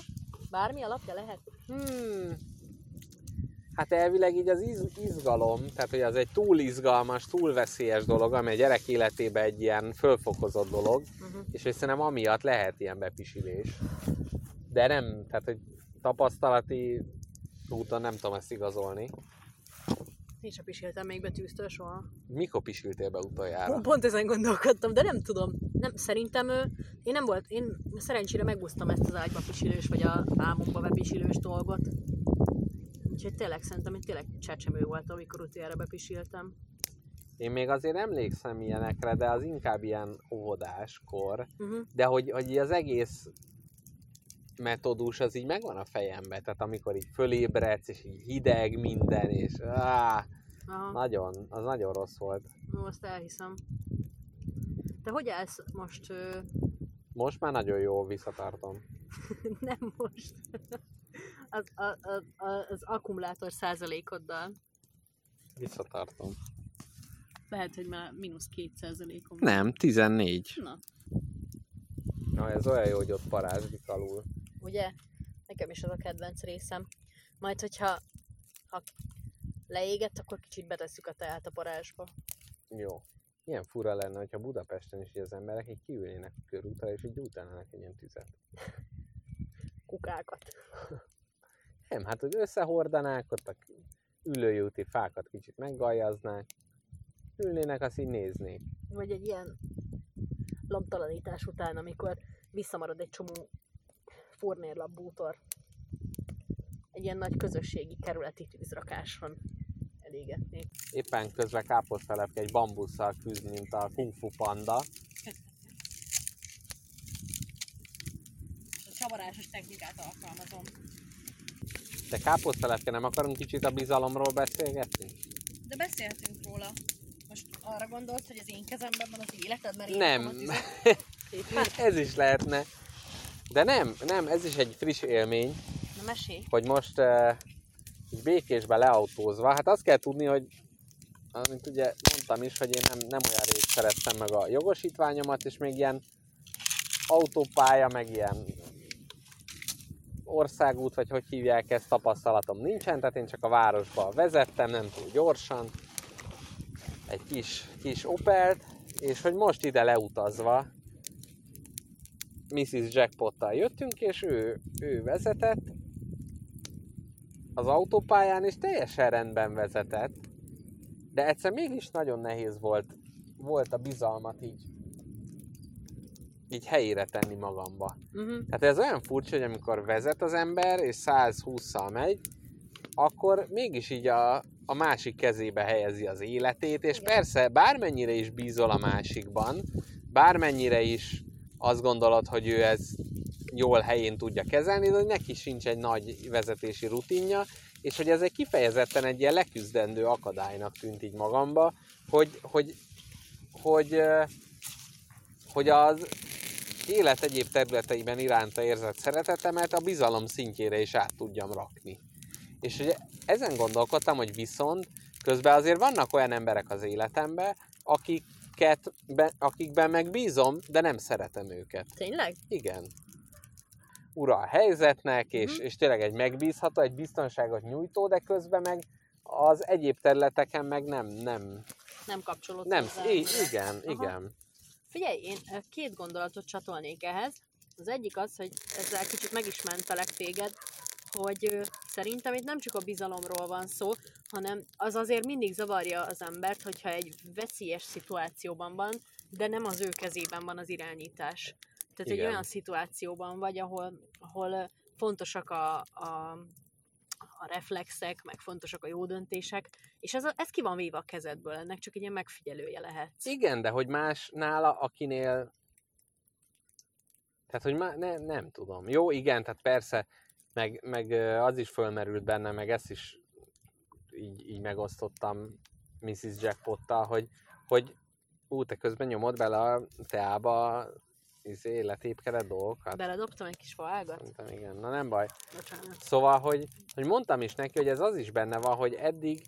Bármi alapja lehet? Hmm. Hát elvileg így az iz, izgalom, tehát hogy az egy túl izgalmas, túl veszélyes dolog, ami a gyerek életében egy ilyen fölfokozott dolog, Uh-huh. és hogy szerintem amiatt lehet ilyen bepisilés. De nem, tehát hogy tapasztalati úton nem tudom ezt igazolni. Én sem pisiltem még betűztől soha. Mikor pisiltél be utoljára? Pont ezen gondolkodtam, de nem tudom. Nem, szerintem ő, én nem volt, én szerencsére megúsztam ezt az ágyba pisilős, vagy a álmomba bepisilős dolgot. Úgyhogy tényleg szerintem én tényleg csecsemő voltam, amikor utoljára bepisiltem. Én még azért emlékszem ilyenekre, de az inkább ilyen óvodáskor. Uh-huh. De hogy, hogy az egész metódus az így megvan a fejembe, tehát amikor így fölébredsz, és így hideg minden, és áh, Aha. nagyon, az nagyon rossz volt. Ó, azt elhiszem. Te hogy állsz most? Ö, Most már nagyon jól visszatartom. nem most. Az, a, a, a, az akkumulátor százalékoddal. Visszatartom. Lehet, hogy már mínusz két százalékom. Nem, 14. Na, Na, ez olyan jó, hogy ott parázsdik alul. ugye? Nekem is az a kedvenc részem. Majd, hogyha ha leégett, akkor kicsit betesszük a teát a parázsba. Jó. Milyen fura lenne, hogyha Budapesten is az emberek így kiülnének körútra, és így gyújtanának egy ilyen tüzet. Kukákat. Nem, hát hogy összehordanák, ott a ülőjúti fákat kicsit meggaljaznák, ülnének, azt így néznék. Vagy egy ilyen labtalanítás után, amikor visszamarad egy csomó furnérlap bútor. Egy ilyen nagy közösségi kerületi tűzrakáson elégetnék. Éppen közben káposztelepke egy bambusszal küzd, mint a Kung Fu Panda. A csavarásos technikát alkalmazom. De káposztelepke, nem akarunk kicsit a bizalomról beszélgetni? De beszélhetünk róla. Most arra gondolsz, hogy az én kezemben van az életed, mert én Nem. tüzet? ez is lehetne. De nem, nem, ez is egy friss élmény, Na mesélj. hogy most uh, így békésbe leautózva, hát azt kell tudni, hogy amit ugye mondtam is, hogy én nem, nem olyan rég szereztem meg a jogosítványomat, és még ilyen autópálya, meg ilyen országút, vagy hogy hívják ezt, tapasztalatom nincsen, tehát én csak a városba vezettem, nem túl gyorsan, egy kis, kis Opelt, és hogy most ide leutazva Mrs. Jackpottal jöttünk, és ő, ő vezetett az autópályán, és teljesen rendben vezetett, de egyszer mégis nagyon nehéz volt, volt a bizalmat így, így helyére tenni magamba. Uh-huh. Hát ez olyan furcsa, hogy amikor vezet az ember, és 120-szal megy, akkor mégis így a, a másik kezébe helyezi az életét, és Igen. persze bármennyire is bízol a másikban, bármennyire is azt gondolod, hogy ő ez jól helyén tudja kezelni, de hogy neki sincs egy nagy vezetési rutinja, és hogy ez egy kifejezetten egy ilyen leküzdendő akadálynak tűnt így magamba, hogy, hogy, hogy, hogy az élet egyéb területeiben iránta érzett szeretetemet a bizalom szintjére is át tudjam rakni. És ugye ezen gondolkodtam, hogy viszont közben azért vannak olyan emberek az életemben, akiket, be, akikben megbízom, de nem szeretem őket. Tényleg? Igen. Ura a helyzetnek, és, Mhm. és tényleg egy megbízható, egy biztonságot nyújtó, de közben meg az egyéb területeken meg nem, nem, Nem kapcsolódsz nem, hozzá. i- igen, Aha. igen. Figyelj, én két gondolatot csatolnék ehhez. Az egyik az, hogy ezzel kicsit meg is mentelek téged, hogy szerintem itt nem csak a bizalomról van szó, hanem az azért mindig zavarja az embert, hogyha egy veszélyes szituációban van, de nem az ő kezében van az irányítás. Tehát egy Igen. olyan szituációban vagy, ahol, ahol fontosak a, a, a reflexek, meg fontosak a jó döntések, és ez, a, ez ki van véve a kezedből, ennek csak egy ilyen megfigyelője lehet. Igen, de hogy más nála, akinél... Tehát, hogy má... ne, nem tudom. Jó, igen, tehát persze, meg, meg az is fölmerült benne, meg ezt is így, így megosztottam Mrs. Jackpottal, hogy, hogy ú, te közben nyomod bele a teába izé, letépkedett dolgokat. Beledobtam egy kis faágat? Szerintem igen, na nem baj. Bocsánat. Szóval, hogy, hogy mondtam is neki, hogy ez az is benne van, hogy eddig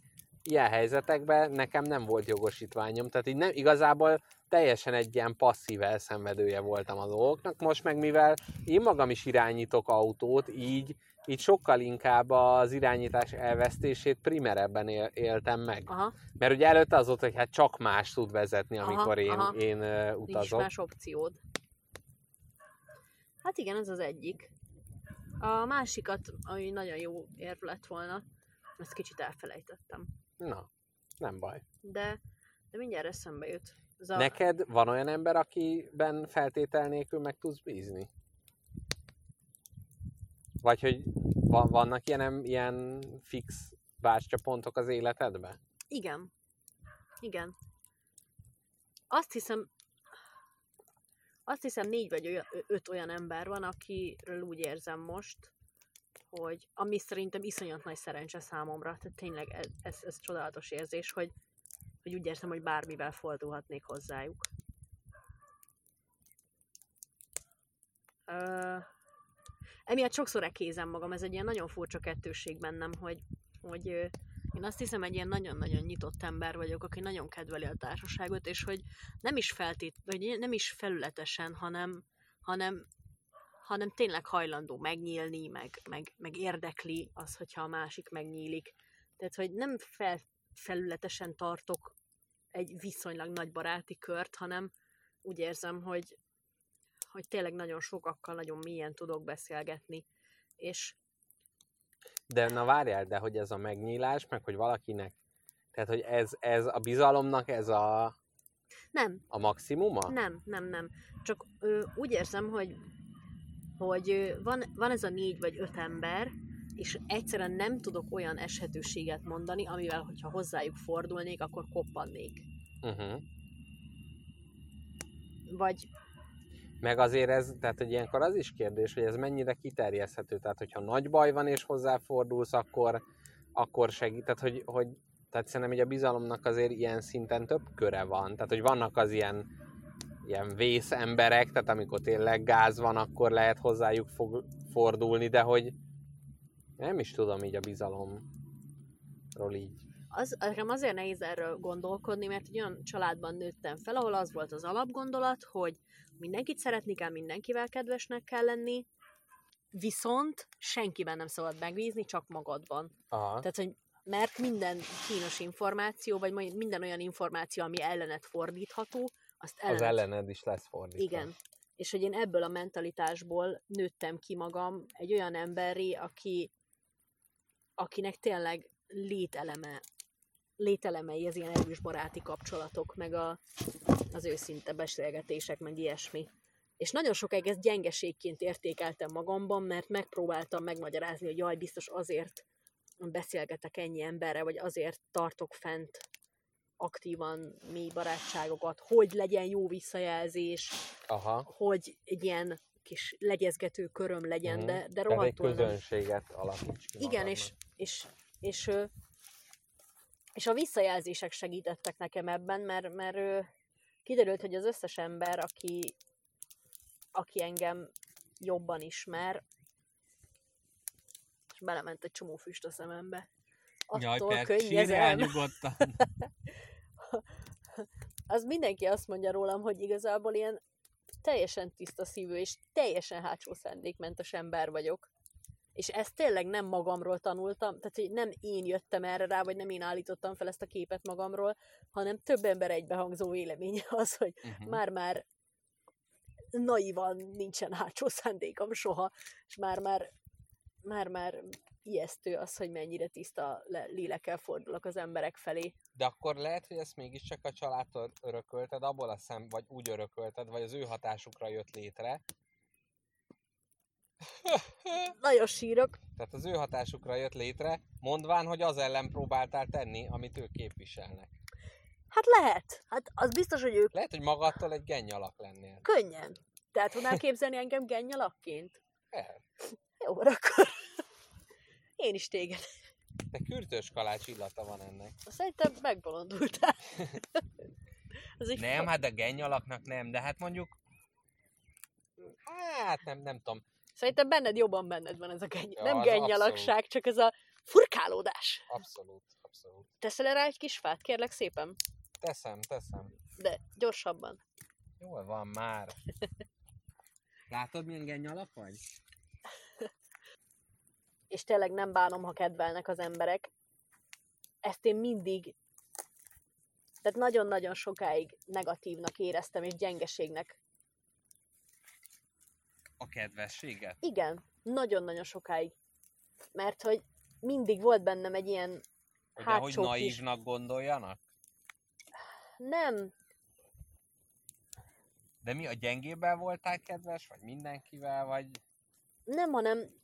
ilyen helyzetekben nekem nem volt jogosítványom, tehát így nem, igazából teljesen egy ilyen passzív elszenvedője voltam a dolgoknak, most meg mivel én magam is irányítok autót, így, így sokkal inkább az irányítás elvesztését primerebben él, éltem meg. Aha, Mert ugye előtte az volt, hogy hát csak más tud vezetni, Aha, amikor én, aha. én nincs utazok. más opciód. Hát igen, ez az egyik. A másikat, ami nagyon jó érv lett volna, ezt kicsit elfelejtettem. Na, nem baj. De, de mindjárt eszembe jut. Ez a, Neked van olyan ember, akiben feltétel nélkül meg tudsz bízni? Vagy hogy va- vannak ilyen, ilyen fix bástyapontok az életedben? Igen. Igen. Azt hiszem, azt hiszem négy vagy olyan, öt olyan ember van, akiről úgy érzem most, hogy ami szerintem iszonyat nagy szerencse számomra, tehát tényleg ez, ez, ez csodálatos érzés, hogy, hogy úgy érzem, hogy bármivel fordulhatnék hozzájuk. Ö, emiatt sokszor ekézem magam, ez egy ilyen nagyon furcsa kettősség bennem, hogy, hogy én azt hiszem, egy ilyen nagyon-nagyon nyitott ember vagyok, aki nagyon kedveli a társaságot, és hogy nem is feltét, vagy nem is felületesen, hanem, hanem, hanem tényleg hajlandó megnyílni, meg, meg, meg érdekli az, hogyha a másik megnyílik. Tehát, hogy nem fel, felületesen tartok egy viszonylag nagy baráti kört, hanem úgy érzem, hogy, hogy tényleg nagyon sokakkal nagyon mélyen tudok beszélgetni, és De na várjál, de hogy ez a megnyílás, meg hogy valakinek, tehát hogy ez, ez a bizalomnak ez a, nem, a maximuma? Nem, nem, nem. Csak ö, úgy érzem, hogy, hogy ö, van, van ez a négy vagy öt ember, és egyszerűen nem tudok olyan eshetőséget mondani, amivel, hogyha hozzájuk fordulnék, akkor koppannék. Uh-huh. Vagy Meg azért ez, tehát hogy ilyenkor az is kérdés, hogy ez mennyire kiterjeszthető. Tehát, hogyha nagy baj van és hozzáfordulsz, akkor, akkor segít. Tehát, hogy, hogy tehát szerintem hogy a bizalomnak azért ilyen szinten több köre van. Tehát, hogy vannak az ilyen, ilyen vész emberek, tehát amikor tényleg gáz van, akkor lehet hozzájuk fog, fordulni, de hogy nem is tudom így a bizalomról így. Az, nekem azért nehéz erről gondolkodni, mert egy olyan családban nőttem fel, ahol az volt az alapgondolat, hogy mindenkit szeretni kell, mindenkivel kedvesnek kell lenni, viszont senkiben nem szabad megbízni, csak magadban. Aha. Tehát, hogy mert minden kínos információ, vagy minden olyan információ, ami ellenet fordítható, azt ellenet... Az ellened is lesz fordítva. Igen. És hogy én ebből a mentalitásból nőttem ki magam egy olyan emberré, aki, akinek tényleg lételeme, lételemei az ilyen erős baráti kapcsolatok, meg a, az őszinte beszélgetések, meg ilyesmi. És nagyon sokáig ezt gyengeségként értékeltem magamban, mert megpróbáltam megmagyarázni, hogy jaj, biztos azért beszélgetek ennyi emberre, vagy azért tartok fent aktívan mély barátságokat, hogy legyen jó visszajelzés, Aha. hogy egy ilyen kis legyezgető köröm legyen, Mhm. de, de Tehát egy rohadtul közönséget alakíts ki Igen, és, és, és, ö, és a visszajelzések segítettek nekem ebben, mert, mert kiderült, hogy az összes ember, aki, aki engem jobban ismer, és belement egy csomó füst a szemembe. Attól könnyezem. nyugodtan. az mindenki azt mondja rólam, hogy igazából ilyen teljesen tiszta szívű és teljesen hátsó szándékmentes ember vagyok. És ezt tényleg nem magamról tanultam, tehát hogy nem én jöttem erre rá, vagy nem én állítottam fel ezt a képet magamról, hanem több ember egybehangzó véleménye az, hogy Uh-huh. már-már naivan nincsen hátsó szándékom soha, és már-már már-már ijesztő az, hogy mennyire tiszta le- lélekkel fordulok az emberek felé. De akkor lehet, hogy ezt mégiscsak a családtól örökölted, abból a szem, vagy úgy örökölted, vagy az ő hatásukra jött létre. Nagyon sírok. Tehát az ő hatásukra jött létre, mondván, hogy az ellen próbáltál tenni, amit ők képviselnek. Hát lehet. Hát az biztos, hogy ők Lehet, hogy magadtól egy gennyalak lennél. könnyen. Tehát tudnál képzelni engem gennyalakként? El. Jó, akkor én is téged. De kürtős kalács illata van ennek. Szerintem megbolondultál. Nem, hát a gennyalaknak nem, de hát mondjuk... Hát nem, nem tudom. Szerintem benned jobban benned van ez a genny... Ja, nem az gennyalakság, csak ez a furkálódás. Abszolút, abszolút. Teszel rá egy kis fát, kérlek szépen? Teszem, teszem. De gyorsabban. Jól van már. Látod, milyen gennyalak vagy? És tényleg nem bánom, ha kedvelnek az emberek. Ezt én mindig, tehát nagyon-nagyon sokáig negatívnak éreztem, és gyengeségnek. A kedvességet? Igen, nagyon-nagyon sokáig. Mert hogy mindig volt bennem egy ilyen Hogy hátsó ahogy kis- naívnak gondoljanak? nem, De mi a gyengébben voltál kedves, vagy mindenkivel, vagy... nem, hanem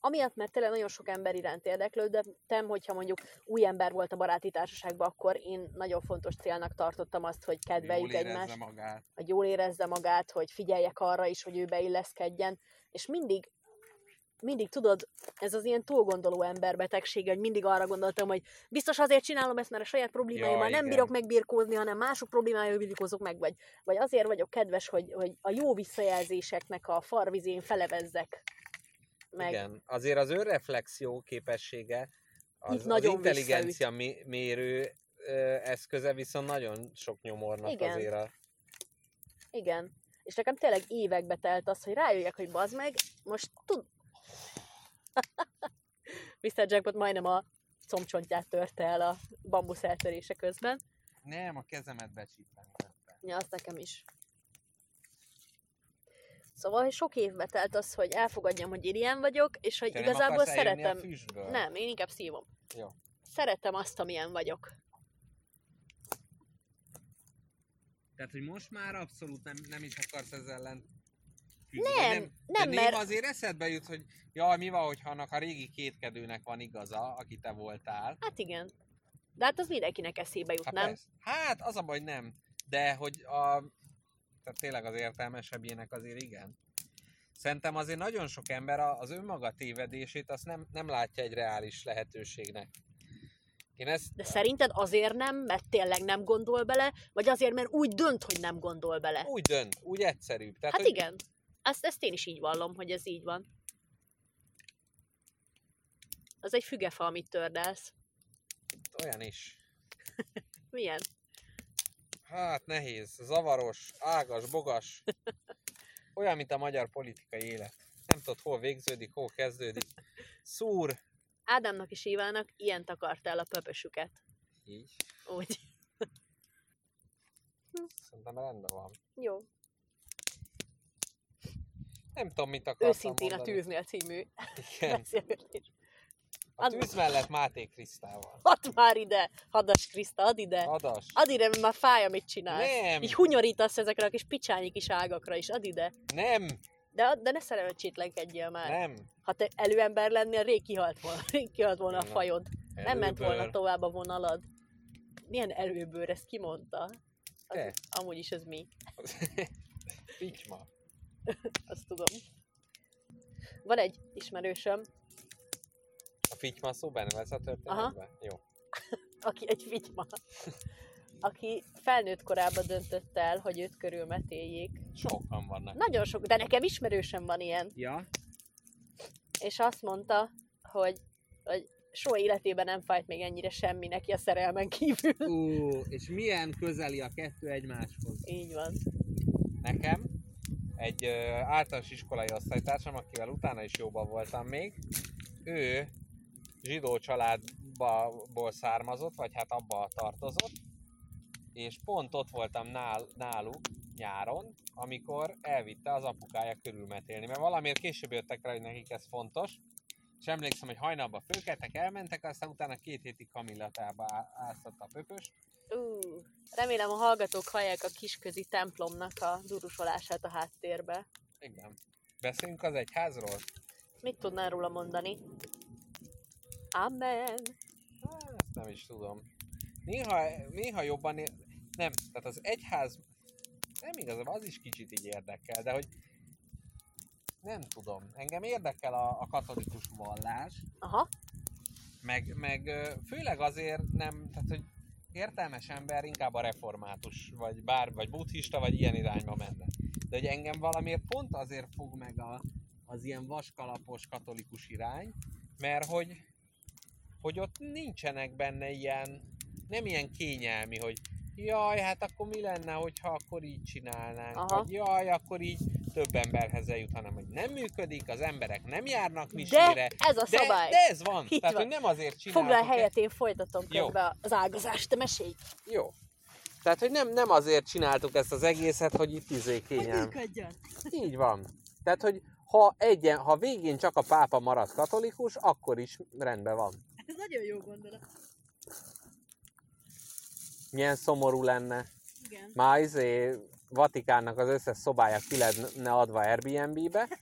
amiatt, mert tényleg nagyon sok ember iránt érdeklődtem, hogyha mondjuk új ember volt a baráti társaságban, akkor én nagyon fontos célnak tartottam azt, hogy kedveljük jól egymást, magát. hogy jól érezze magát, hogy figyeljek arra is, hogy ő beilleszkedjen, és mindig mindig tudod, ez az ilyen túlgondoló emberbetegség, hogy mindig arra gondoltam, hogy biztos azért csinálom ezt, mert a saját problémáimmal Ja, nem igen. bírok megbirkózni, hanem mások problémájával birkózok meg, vagy, vagy azért vagyok kedves, hogy, hogy a jó visszajelzéseknek a farvizén felevezzek. Meg. Igen, azért az önreflexió képessége, az, Itt az nagyon intelligencia mé- mérő ö, eszköze viszont nagyon sok nyomornak Igen. azért a... Igen. És nekem tényleg évekbe telt az, hogy rájöjjek, hogy bazd meg, most tud... Mr. Jackpot majdnem a combcsontját törte el a bambusz eltörése közben. Nem, a kezemet becsípentette. Ja, azt nekem is. Szóval hogy sok évbe telt az, hogy elfogadjam, hogy én ilyen vagyok, és hogy Te igazából nem szeretem... A füstből? Nem, én inkább szívom. Jó. Szeretem azt, amilyen vagyok. Tehát, hogy most már abszolút nem, nem is akarsz ezzel ellen Nem, nem, nem, de mert- azért eszedbe jut, hogy jaj, mi van, hogyha annak a régi kétkedőnek van igaza, aki te voltál. Hát igen. De hát az mindenkinek eszébe jut, Hát, nem? persze. hát az a baj, nem. De hogy a... Tehát tényleg az értelmesebb ilyenek azért igen. Szerintem azért nagyon sok ember az önmaga tévedését azt nem, nem látja egy reális lehetőségnek. Én ezt De szerinted azért nem, mert tényleg nem gondol bele, vagy azért, mert úgy dönt, hogy nem gondol bele? úgy dönt, úgy egyszerűbb. Tehát, Hát hogy igen. Ezt, ezt én is így vallom, hogy ez így van. Az egy fügefa, amit tördelsz. Olyan is. Milyen? Hát nehéz, zavaros, ágas, bogas. Olyan, mint a magyar politikai élet. Nem tudod, hol végződik, hol kezdődik. Szúr. Ádámnak és Évának ilyen takart el a pöpösüket. Így. Úgy. Szerintem rendben van. Jó. Nem tudom, mit akartam Őszintén a mondani. tűznél című Igen. A tűz mellett Máté Krisztával. Add már ide, Hadas Kriszta, add ide. Adas. Add ide, mert már fáj, amit csinálsz. Nem. Így hunyorítasz ezekre a kis picsányi kis ágakra is, add ide. Nem, De, de ne szerencsétlenkedjél már. nem. Ha te előember lennél, rég kihalt volna, rég kihalt volna a fajod. Nem ment volna Előből. tovább a vonalad. Milyen előbőr, ezt kimondta? Az, Te. amúgy is ez mi, Picsma. azt tudom. Van egy ismerősöm, fityma szó benne lesz a történetben? Jó. aki egy vigyma, aki felnőtt korában döntött el, hogy őt körülmetéljék. Sokan vannak. Nagyon sok, de nekem ismerősöm van ilyen. Ja? És azt mondta, hogy, hogy soha életében nem fájt még ennyire semmi neki a szerelmen kívül. Ú, és milyen közeli a kettő egymáshoz? Így van. Nekem egy ö, általános iskolai osztálytársam, akivel utána is jóban voltam még, ő zsidó családból származott, vagy hát abba tartozott, és pont ott voltam nál, náluk nyáron, amikor elvitte az apukája körülmetélni, mert valamiért később jöttek rá, hogy nekik ez fontos, és emlékszem, hogy hajnalban fölkeltek, elmentek, aztán utána két hétig kamillatába áztatta a pöpös, Ú, remélem a hallgatók hallják a kisközi templomnak a durusolását a háttérbe. Igen. Beszéljünk az egyházról? Mit tudnál róla mondani? Amen. Hát, nem is tudom. Néha, néha jobban, é- nem, tehát az egyház, nem igazából az is kicsit így érdekel, de hogy nem tudom, engem érdekel a, a katolikus vallás, Aha, meg, meg főleg azért nem, tehát hogy értelmes ember inkább a református, vagy bár, vagy buddhista, vagy ilyen irányba menne. De hogy engem valamiért pont azért fog meg a, az ilyen vaskalapos katolikus irány, mert hogy, hogy ott nincsenek benne ilyen, nem ilyen kényelmi, hogy jaj, hát akkor mi lenne, hogyha akkor így csinálnánk, Aha. vagy jaj, akkor így több emberhez eljut, hanem hogy nem működik, az emberek nem járnak misére, de ez a de, szabály. de ez van. Így Tehát, van. hogy nem azért csináltuk Foglal ezt- helyet, én folytatom Jó. közben az ágazást, te mesélj. Jó. Tehát, hogy nem, nem azért csináltuk ezt az egészet, hogy itt izé kényelm. működjön. Így van. Tehát, hogy ha, egyen, ha végén csak a pápa marad katolikus, akkor is rendben van. Ez nagyon jó gondolat. Milyen szomorú lenne. Igen. Már izé Vatikánnak az összes szobája ki lenne adva Airbnb-be.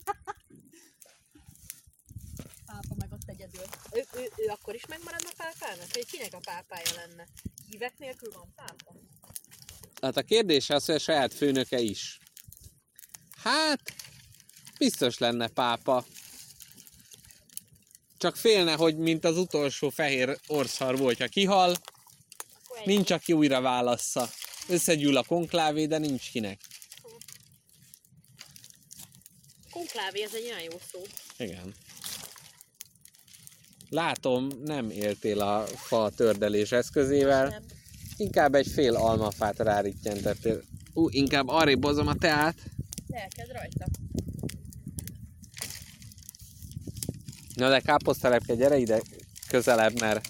Pápa meg ott egyedül. Ő, ő, ő akkor is megmaradna pápának? Vagy kinek a pápája lenne? Hívek nélkül van pápa? Hát a kérdés az, hogy a saját főnöke is. Hát, biztos lenne pápa. Csak félne, hogy mint az utolsó fehér orszar volt, ha kihal, nincs, aki újra válassza. Összegyűl a konklávé, de nincs kinek. Konklávé, ez egy olyan jó szó. Igen. Látom, nem éltél a fa tördelés eszközével, Nem. inkább egy fél almafát rárítjentettél. Ú, inkább arrébb hozom a teát. Lelked rajta. Na de káposztelepke, gyere ide közelebb, mert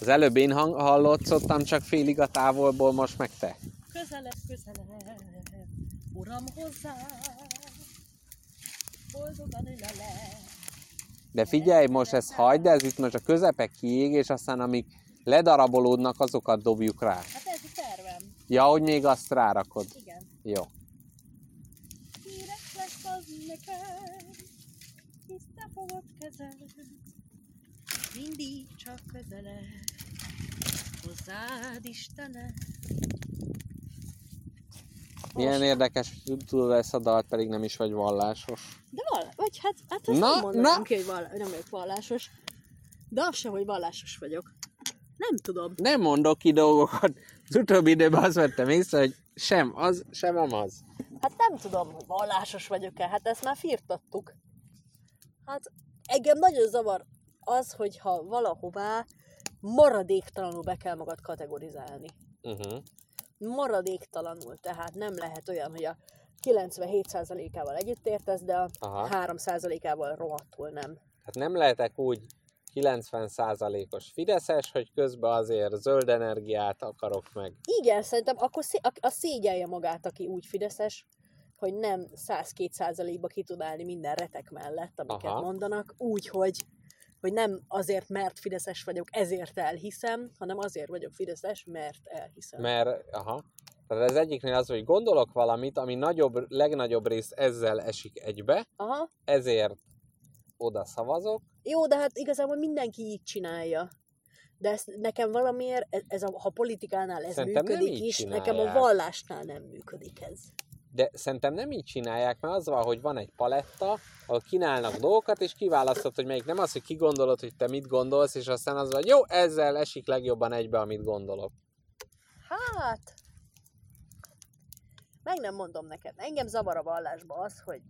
Az előbb én hang- hallottam csak félig a távolból, most meg te. Közelebb, közelebb, uram hozzá, boldogan ül a le. De figyelj, most ezt hagyd, de ez itt most a közepe kiég, és aztán amik ledarabolódnak, azokat dobjuk rá. Hát ez a tervem. Ja, hogy még azt rárakod. Igen. Jó. Híres lesz az neked, fogod kezelni. Mindig csak közelebb, hozzád Istenem. Milyen érdekes, tudod ezt a dalt, pedig nem is vagy vallásos. De val, vagy hát, hát azt Na, nem mondanám na. ki, hogy val, nem vagyok vallásos. De az sem, hogy vallásos vagyok. Nem tudom. Nem mondok ki dolgokat. Az utóbbi időben azt vettem észre, hogy sem az, sem amaz. Hát nem tudom, hogy vallásos vagyok-e. Hát ezt már firtattuk. Hát engem nagyon zavar az, hogyha valahová maradéktalanul be kell magad kategorizálni. Uh-huh. Maradéktalanul, tehát nem lehet olyan, hogy a 97%-ával együtt értesz, de a Aha. 3%-ával rohadtul nem. Hát nem lehetek úgy 90%-os Fideszes, hogy közben azért zöld energiát akarok meg. Igen, szerintem akkor szé- a, a szégyelje magát, aki úgy fideszes, hogy nem 102%-ba ki tud állni minden retek mellett, amiket Aha. Mondanak, úgy, hogy, hogy nem azért, mert fideszes vagyok, ezért elhiszem, hanem azért vagyok fideszes, mert elhiszem. Mert, aha, tehát az egyiknél az, hogy gondolok valamit, ami nagyobb, legnagyobb részt ezzel esik egybe, Aha, ezért oda szavazok. jó, de hát igazából mindenki így csinálja. De ez nekem valamiért, ez, ez a, ha politikánál ez Szerintem működik is, nekem a vallásnál nem működik ez. De szerintem nem így csinálják, mert az van, hogy van egy paletta, ahol kínálnak dolgokat, és kiválasztod, hogy melyik nem az, hogy kigondolod, hogy te mit gondolsz, és aztán az van, jó, ezzel esik legjobban egybe, amit gondolok. Hát, meg nem mondom neked. Engem zavar a vallásba az, hogy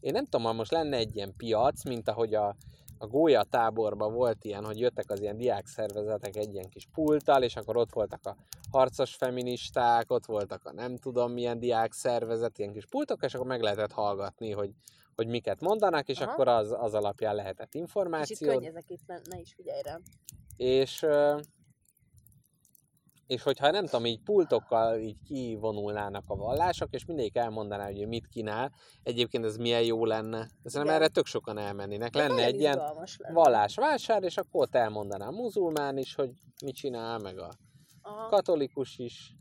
Én nem tudom, ha most lenne egy ilyen piac, mint ahogy a, a Gólya táborban volt ilyen, hogy jöttek az ilyen diák szervezetek egy ilyen kis pulttal, és akkor ott voltak a harcos feministák, ott voltak a nem tudom milyen diák szervezet, ilyen kis pultok, és akkor meg lehetett hallgatni, hogy, hogy miket mondanak, és Aha. akkor az, az alapján lehetett kicsit információt. könnyezek itt, ne, ne is figyelj rám. És, és hogyha nem tudom, így pultokkal így kivonulnának a vallások, és mindegyik elmondaná, hogy mit kínál, egyébként ez milyen jó lenne. Szerintem erre tök sokan elmennének. Lenne egy ilyen vallásvásár, és akkor ott elmondaná a muzulmán is, hogy mit csinál, meg a Aha. katolikus is.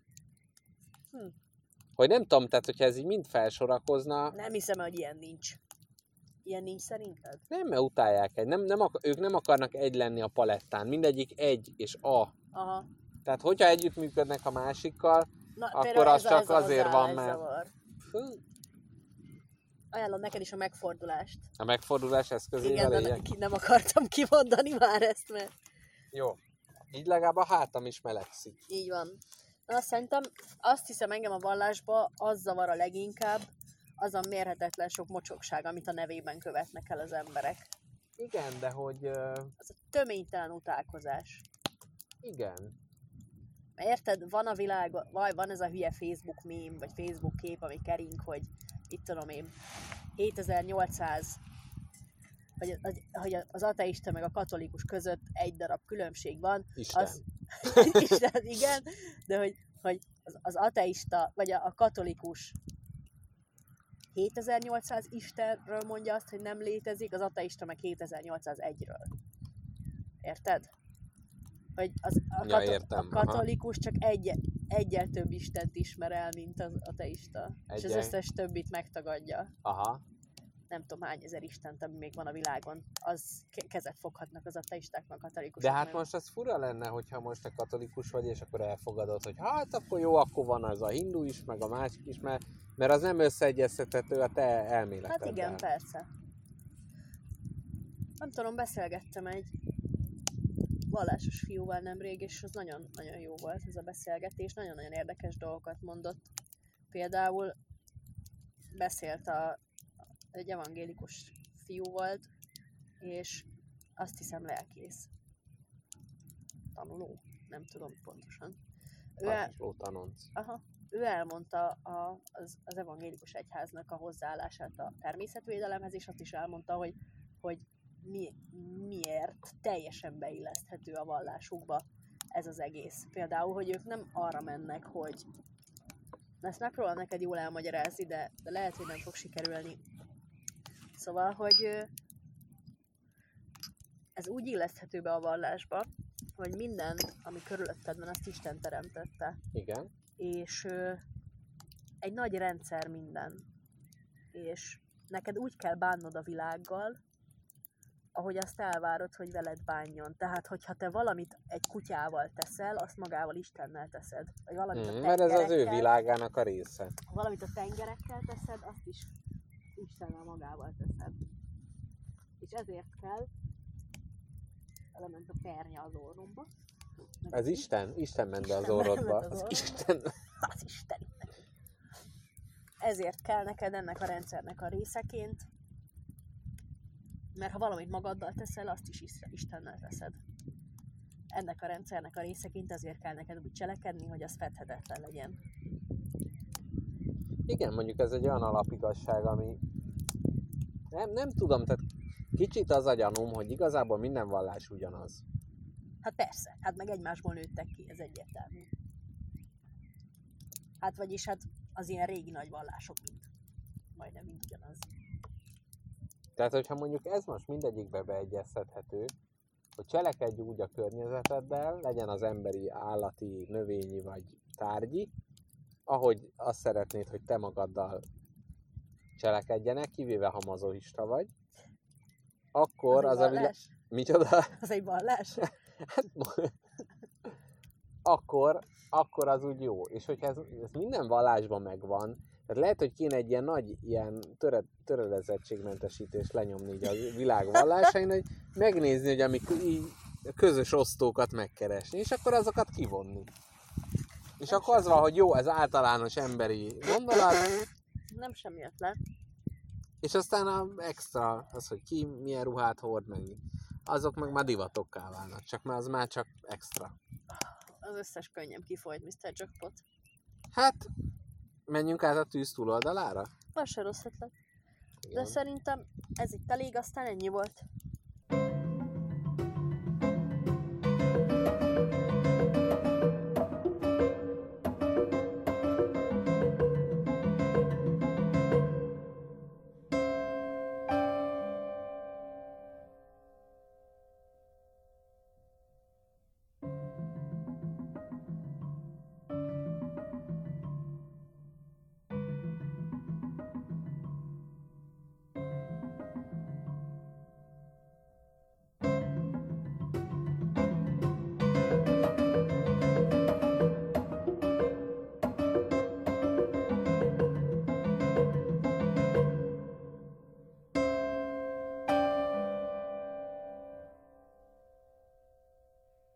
Hm. Hogy nem tudom, tehát hogyha ez így mind felsorakozna, Nem hiszem, hogy ilyen nincs. Ilyen nincs szerinted? nem, mert utálják egy. Nem, nem ők nem akarnak egy lenni a palettán. Mindegyik egy és a. Aha. Tehát, hogyha együttműködnek a másikkal, Na, Akkor az csak ez a azért van, fú, Ajánlom neked is a megfordulást. a megfordulás Igen, eszközével de éljek. ne, ki nem akartam kimondani már ezt, mert Jó. Így legalább a hátam is melegszik. így van. Na, szerintem azt hiszem engem a vallásba az zavar a leginkább, az a mérhetetlen sok mocsokság, amit a nevében követnek el az emberek. Igen, de hogy... Uh, Az a töménytelen utálkozás. igen. Mert érted, van a világ, vagy van ez a hülye Facebook mém, vagy Facebook kép, ami kering, hogy itt tudom én, 7800 hogy, az- hogy az ateista meg a katolikus között egy darab különbség van, Isten. az, Isten, igen, de hogy, hogy az, az ateista, vagy a, a katolikus 7800 Istenről mondja azt, hogy nem létezik, az ateista meg 7801-ről. Érted? Hogy az, a, Ja, kato- értem, a aha. katolikus csak egy, egyel több Istent ismer el, mint az ateista. És az összes többit megtagadja. Aha. Nem tudom hány ezer Istent, ami még van a világon. Az ke- kezet foghatnak az ateisták, meg a katolikusok. De hát most az fura lenne, hogyha most te katolikus vagy, és akkor elfogadod, hogy hát akkor jó, akkor van az a hindu is, meg a másik is, mert, mert az nem összeegyeztethető a te elméleteddel. Hát igen, persze. Nem tudom, beszélgettem egy vallásos fiúval nemrég, és az nagyon-nagyon jó volt ez a beszélgetés, nagyon-nagyon érdekes dolgokat mondott. Például beszélt a, egy evangélikus fiú volt, és azt hiszem lelkész. Tanuló, nem tudom pontosan. Ő el. Aha. Ő elmondta a, az, az evangélikus egyháznak a hozzáállását a természetvédelemhez, és azt is elmondta, hogy, hogy mi, miért teljesen beilleszthető a vallásukba ez az egész. Például, hogy ők nem arra mennek, hogy ezt megpróbálom neked jól elmagyarázni, de, de lehet, hogy nem fog sikerülni. Szóval, hogy ez úgy illeszthető be a vallásba, hogy minden, ami körülötted van, azt Isten teremtette. Igen. És ö, egy nagy rendszer minden. És neked úgy kell bánnod a világgal, ahogy azt elvárod, hogy veled bánjon. Tehát, hogyha te valamit egy kutyával teszel, azt magával Istennel teszed. Vagy valamit a Mm, mert ez az ő világának a része. valamit a tengerekkel teszed, azt is Istennel magával teszed. És ezért kell, element a pernya az orromba. Ez Isten, Isten ment be az orrodba. az Az. Isten. az Isten. Ezért kell neked ennek a rendszernek a részeként, mert ha valamit magaddal teszel, azt is Is- Istennel teszed. Ennek a rendszernek a részeként ezért kell neked úgy cselekedni, hogy az fedhetetlen legyen. Igen, mondjuk ez egy olyan alapigazság, ami nem, nem tudom, tehát kicsit az a gyanúm, hogy igazából minden vallás ugyanaz. Hát persze, hát meg egymásból nőttek ki, ez egyértelmű. Hát vagyis hát az ilyen régi nagy vallások mind. Majdnem mind ugyanaz. Tehát, hogyha mondjuk ez most mindegyikbe beegyeztethető, hogy cselekedj úgy a környezeteddel, legyen az emberi, állati, növényi vagy tárgyi, ahogy azt szeretnéd, hogy te magaddal cselekedjenek, kivéve ha mazoista vagy, akkor az, az, a világ... Micsoda? Az egy vallás? Hát, akkor, akkor az úgy jó. És hogyha ez, ez minden vallásban megvan, tehát lehet, hogy kéne egy ilyen nagy ilyen töre, töredezettségmentesítést lenyomni így a világ vallásain, hogy megnézni, hogy amik így közös osztókat megkeresni, és akkor azokat kivonni. És akkor az van, hogy jó, ez általános emberi gondolat, Nem sem jött le. és aztán a extra, az, hogy ki milyen ruhát hord meg, azok meg már divatokká válnak, csak már az már csak extra. Az összes könnyem kifolyt, Mr. Jackpot. Hát, menjünk át a tűz túloldalára? Az se rossz ötlet. De Igen. szerintem ez itt elég, aztán ennyi volt.